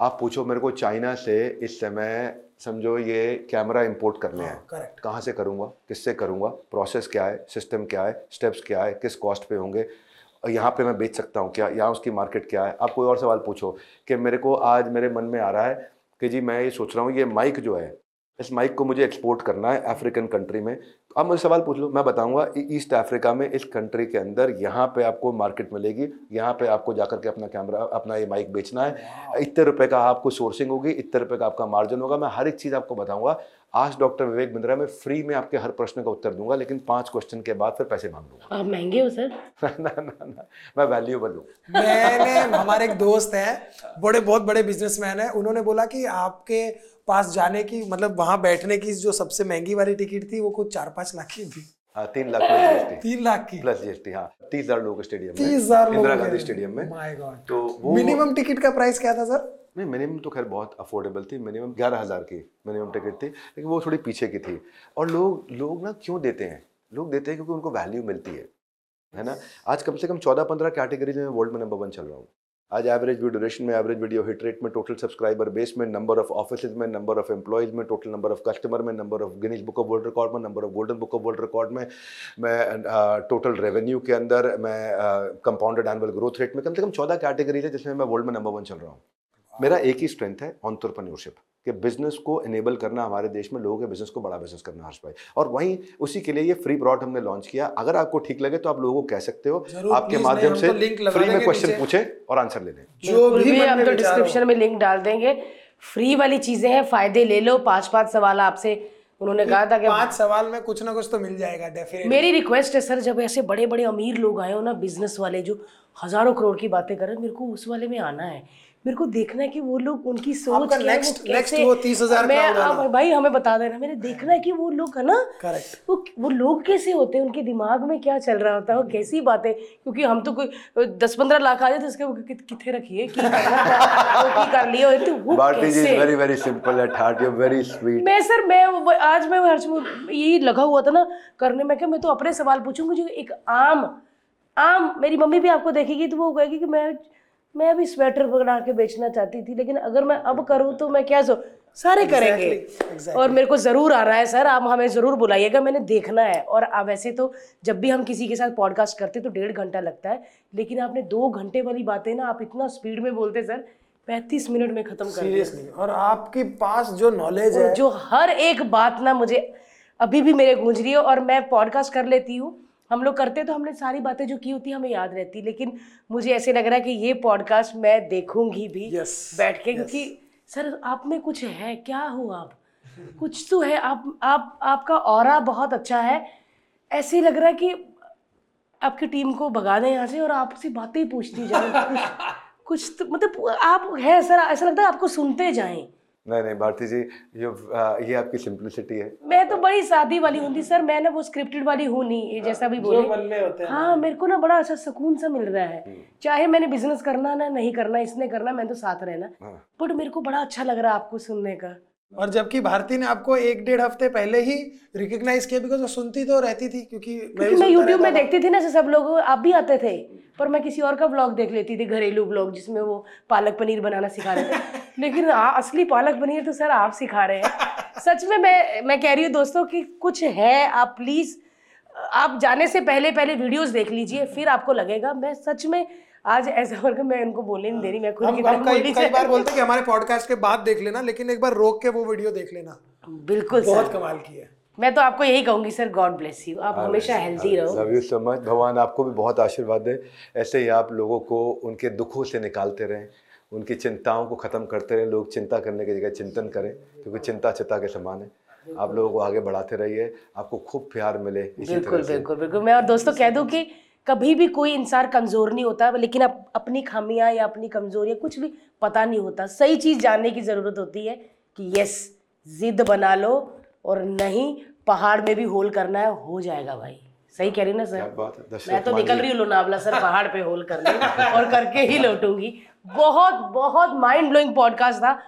आप पूछो मेरे को चाइना से इस समय समझो ये कैमरा इंपोर्ट करने हैं करेक्ट कहाँ से करूँगा? किससे करूँगा? प्रोसेस क्या है? सिस्टम क्या है? स्टेप्स क्या है? किस कॉस्ट पे होंगे? यहाँ पे मैं बेच सकता हूँ क्या? यहाँ उसकी मार्केट क्या है? आप कोई और सवाल पूछो कि मेरे को आज मेरे मन में आ रहा है कि जी मैं ये सोच रहा हूँ ये माइक जो है इस माइक को मुझे एक्सपोर्ट करना है अफ्रीकन कंट्री में। आप मुझे सवाल पूछ लो मैं बताऊँगा ईस्ट अफ्रीका में इस कंट्री के अंदर यहाँ पे आपको मार्केट मिलेगी यहाँ पे आपको जाकर के अपना कैमरा अपना ये माइक बेचना है। इतने रुपए का आपको सोर्सिंग होगी इतने रुपए का आपका मार्जिन होगा मैं हर एक चीज़ आपको बताऊँगा। आज डॉक्टर विवेक बिंद्रा में फ्री में आपके हर प्रश्न का उत्तर दूँगा लेकिन पाँच क्वेश्चन के बाद फिर पैसे मांग लूँगा। आप महँगे हो सर। ना ना ना मैं वैल्यूएबल हूँ। मैंने हमारे एक दोस्त है बड़े बहुत बड़े बिजनेसमैन है उन्होंने बोला कि आपके पास जाने की मतलब वहाँ बैठने की जो सबसे महँगी वाली टिकट थी वो कुछ चार पाँच लाख की थी हाँ तीन लाख प्लस जीएसटी तीन लाख की। प्लस जीएसटी हाँ। तीस हज़ार लोगों के स्टेडियम तीस हज़ार इंदिरा गांधी स्टेडियम में। माय गॉड तो मिनिमम टिकट का प्राइस क्या था सर नहीं मिनिमम तो खैर बहुत अफोर्डेबल थी। मिनिमम ग्यारह हज़ार की मिनिमम टिकट थी। लेकिन वो थोड़ी पीछे की थी। और लोग लोग ना क्यों देते हैं? लोग देते हैं क्योंकि उनको वैल्यू मिलती है। है ना? आज कम से कम चौदह पंद्रह कैटेगरीज में वर्ल्ड में नंबर वन चल रहा हूँ। आज एवरेज वीडियो ड्यूरेशन में एवरेज वीडियो हिट रेट में टोटल सब्सक्राइबर बेस में नंबर ऑफ़ ऑफ़िस में नंबर ऑफ़ एम्प्लॉयज़ में टोटल नंबर ऑफ़ कस्टमर में number of Guinness book of world record में number of golden book of world record में, मैं total revenue के अंदर मैं कंपाउंडेड एनुअल ग्रोथ रेट में, कम से कम चौदह कैटेगरीज है जिसमें मैं वर्ल्ड में नंबर वन चल रहा हूँ। मेरा एक ही स्ट्रेंथ है ऑन्टरप्रन्योरशिप कि बिज़नेस को इनेबल करना हमारे देश में लोगों के बिज़नेस को बड़ा बिज़नेस करना हर्ष भाई। और वहीं उसी के लिए ये फ्री प्रोडक्ट हमने लॉन्च किया। अगर आपको ठीक लगे तो आप लोगों को कह सकते हो आपके माध्यम से तो फ्री में क्वेश्चन पूछे और आंसर ले लें। जो भी भी हम तो डिस्क्रिप्शन में लिंक डाल देंगे। फ्री वाली चीज़ें हैं फ़ायदे ले लो पाँच पाँच सवाल आपसे उन्होंने कहा था कि पाँच सवाल में कुछ ना कुछ तो मिल जाएगा डेफिनेटली मेरी रिक्वेस्ट है सर जब ऐसे बड़े बड़े अमीर लोग आए हो ना बिज़नेस वाले जो हज़ारों करोड़ की बातें कर रहे हैं मेरे को उस वाले में आना है। मेरे को देखना है कि वो लोग उनकी सोच है, next- वो वो 30,000 मैं वाला। भाई हमें बता देना मैंने देखना है कि वो लोग है ना? करेक्ट वो वो लोग कैसे होते हैं? उनके दिमाग में क्या चल रहा होता है? वो कैसी बातें? क्योंकि हम तो कोई दस पंद्रह लाख आ जाए तो उसके वो कि- रखिए? कर तो कैसे? Very very simple at heart you very sweet मैं सर मैं आज मैं हर्ष यही लगा हुआ था ना करने में क्या मैं तो अपने सवाल पूछूँगी जो एक आम आम मेरी मम्मी भी आपको देखेगी तो वो कहेगी कि मैं मैं भी स्वेटर बना के बेचना चाहती थी लेकिन अगर मैं अब करूँ तो मैं क्या सो सारे exactly, करेंगे। exactly. और मेरे को ज़रूर आ रहा है सर आप हमें ज़रूर बुलाइएगा मैंने देखना है। और आप वैसे तो जब भी हम किसी के साथ पॉडकास्ट करते तो डेढ़ घंटा लगता है लेकिन आपने दो घंटे वाली बातें ना आप इतना स्पीड में बोलते सर पैंतीस मिनट में ख़त्म कर सीरियसली और आपके पास जो नॉलेज है जो हर एक बात ना मुझे अभी भी मेरे गूंज रही है और मैं पॉडकास्ट कर लेती हूँ। हम लोग करते तो हमने सारी बातें जो की होती हमें याद रहती लेकिन मुझे ऐसे लग रहा है कि ये पॉडकास्ट मैं देखूँगी भी Yes, बैठ के क्योंकि सर आप में कुछ है? क्या हो आप? कुछ तो है। आप आप आपका और बहुत अच्छा है। ऐसे ही लग रहा है कि आपकी टीम को भगा दें यहाँ से और आपसे बातें ही पूछती जाए। कुछ कुछ तो मतलब आप है सर ऐसा लगता है आपको सुनते जाएँ। नहीं नहीं भारती जी ये आ, ये आपकी सिंपलिसिटी है। मैं तो बड़ी सादी वाली हूँ सर मैं ना वो स्क्रिप्टेड वाली हूँ नहीं ये जैसा भी जो बोले। मन में होते हैं। हाँ मेरे को ना बड़ा अच्छा सुकून सा मिल रहा है। चाहे मैंने बिज़नेस करना ना नहीं करना इसने करना मैं तो साथ रहना। हाँ। बट मेरे को बड़ा अच्छा लग रहा है आपको सुनने का। और जबकि भारती ने आपको एक डेढ़ हफ़्ते पहले ही रिकग्नाइज किया बिकॉज़ वो सुनती तो रहती थी क्योंकि मैं मैं यूट्यूब में देखती थी ना ऐसे सब लोग आप भी आते थे पर मैं किसी और का ब्लॉग देख लेती थी घरेलू ब्लॉग जिसमें वो पालक पनीर बनाना सिखा रहे थे। लेकिन आ, असली पालक पनीर तो सर आप सिखा रहे हैं। सच में मैं मैं कह रही हूँ दोस्तों कि कुछ है आप प्लीज़ आप जाने से पहले पहले वीडियोस देख लीजिए फिर आपको लगेगा मैं सच में आज ऐसा वर्ग मैं उनको बोलने नहीं दे रही मैं खुद की हम हम कई बोली कई बार बोलते कि हमारे पॉडकास्ट के बाद देख लेना लेकिन एक बार रोक के वो वीडियो देख लेना। बिल्कुल बहुत कमाल की है। मैं तो आपको यही कहूँगी सर गॉड ब्लेस यू आप हमेशा हेल्दी रहो। लव यू सो मच भगवान आपको भी बहुत आशीर्वाद दे। ऐसे ही आप लोगों को उनके दुखों से निकालते रहें। उनकी चिंताओं को ख़त्म करते रहें। लोग चिंता करने की जगह चिंतन करें क्योंकि चिंता चिता के समान है। आप लोगों को आगे बढ़ाते रहिए। आपको खूब प्यार मिले इसी बिल्कुल बिल्कुल बिल्कुल। मैं और दोस्तों कह दूँ कि कभी भी कोई इंसान कमज़ोर नहीं होता लेकिन अप, अपनी खामियाँ या अपनी कमजोरियाँ कुछ भी पता नहीं होता। सही चीज़ जानने की ज़रूरत होती है कि यस जिद बना लो और नहीं पहाड़ में भी होल करना है हो जाएगा भाई। सही कह रही ना सर बात है? मैं तो निकल रही हूँ लोनावला सर पहाड़ पे होल करने और करके ही लौटूँगी। बहुत बहुत माइंड ब्लोइंग पॉडकास्ट था।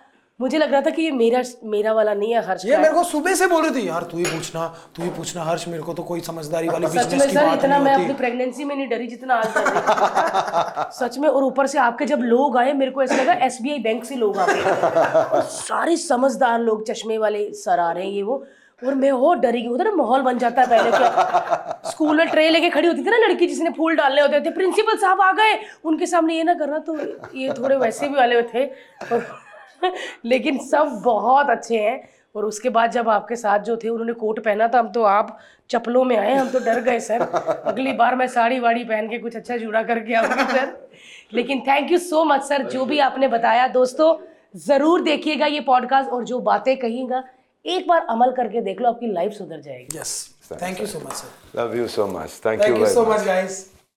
मुझे लग रहा था कि ये मेरा मेरा वाला नहीं है हर्ष ये मेरे को सुबह से बोल रही थी यार तू ही पूछना तू ही पूछना हर्ष मेरे को तो कोई समझदारी वाली बिज़नेस की बात इतना मैं अपनी प्रेगनेंसी में नहीं डरी जितना आज। सच में और ऊपर से आपके जब लोग आए मेरे को ऐसा लगा एसबीआई बैंक से लोग आ गए सारे समझदार लोग चश्मे वाले सर आ रहे हैं ये वो। और मैं हो डरी गई होता ना माहौल बन जाता है पहले क्या? स्कूल में ट्रे लेके खड़ी होती थी ना लड़की जिसने फूल डालने होते थे प्रिंसिपल साहब आ गए। उनके सामने ये ना करना तो ये थोड़े वैसे भी वाले थे। और लेकिन सब बहुत अच्छे हैं। और उसके बाद जब आपके साथ जो थे उन्होंने कोट पहना था हम तो आप चप्पलों में आए हम तो डर गए सर। अगली बार मैं साड़ी वाड़ी पहन के कुछ अच्छा जुड़ा करके आऊँगी सर। लेकिन thank you so much sir जो भी आपने बताया दोस्तों ज़रूर देखिएगा ये पॉडकास्ट और जो बातें कहिएगा एक बार अमल करके देख लो आपकी लाइफ सुधर जाएगी। Yes thank you so much sir love you so much thank you so much guys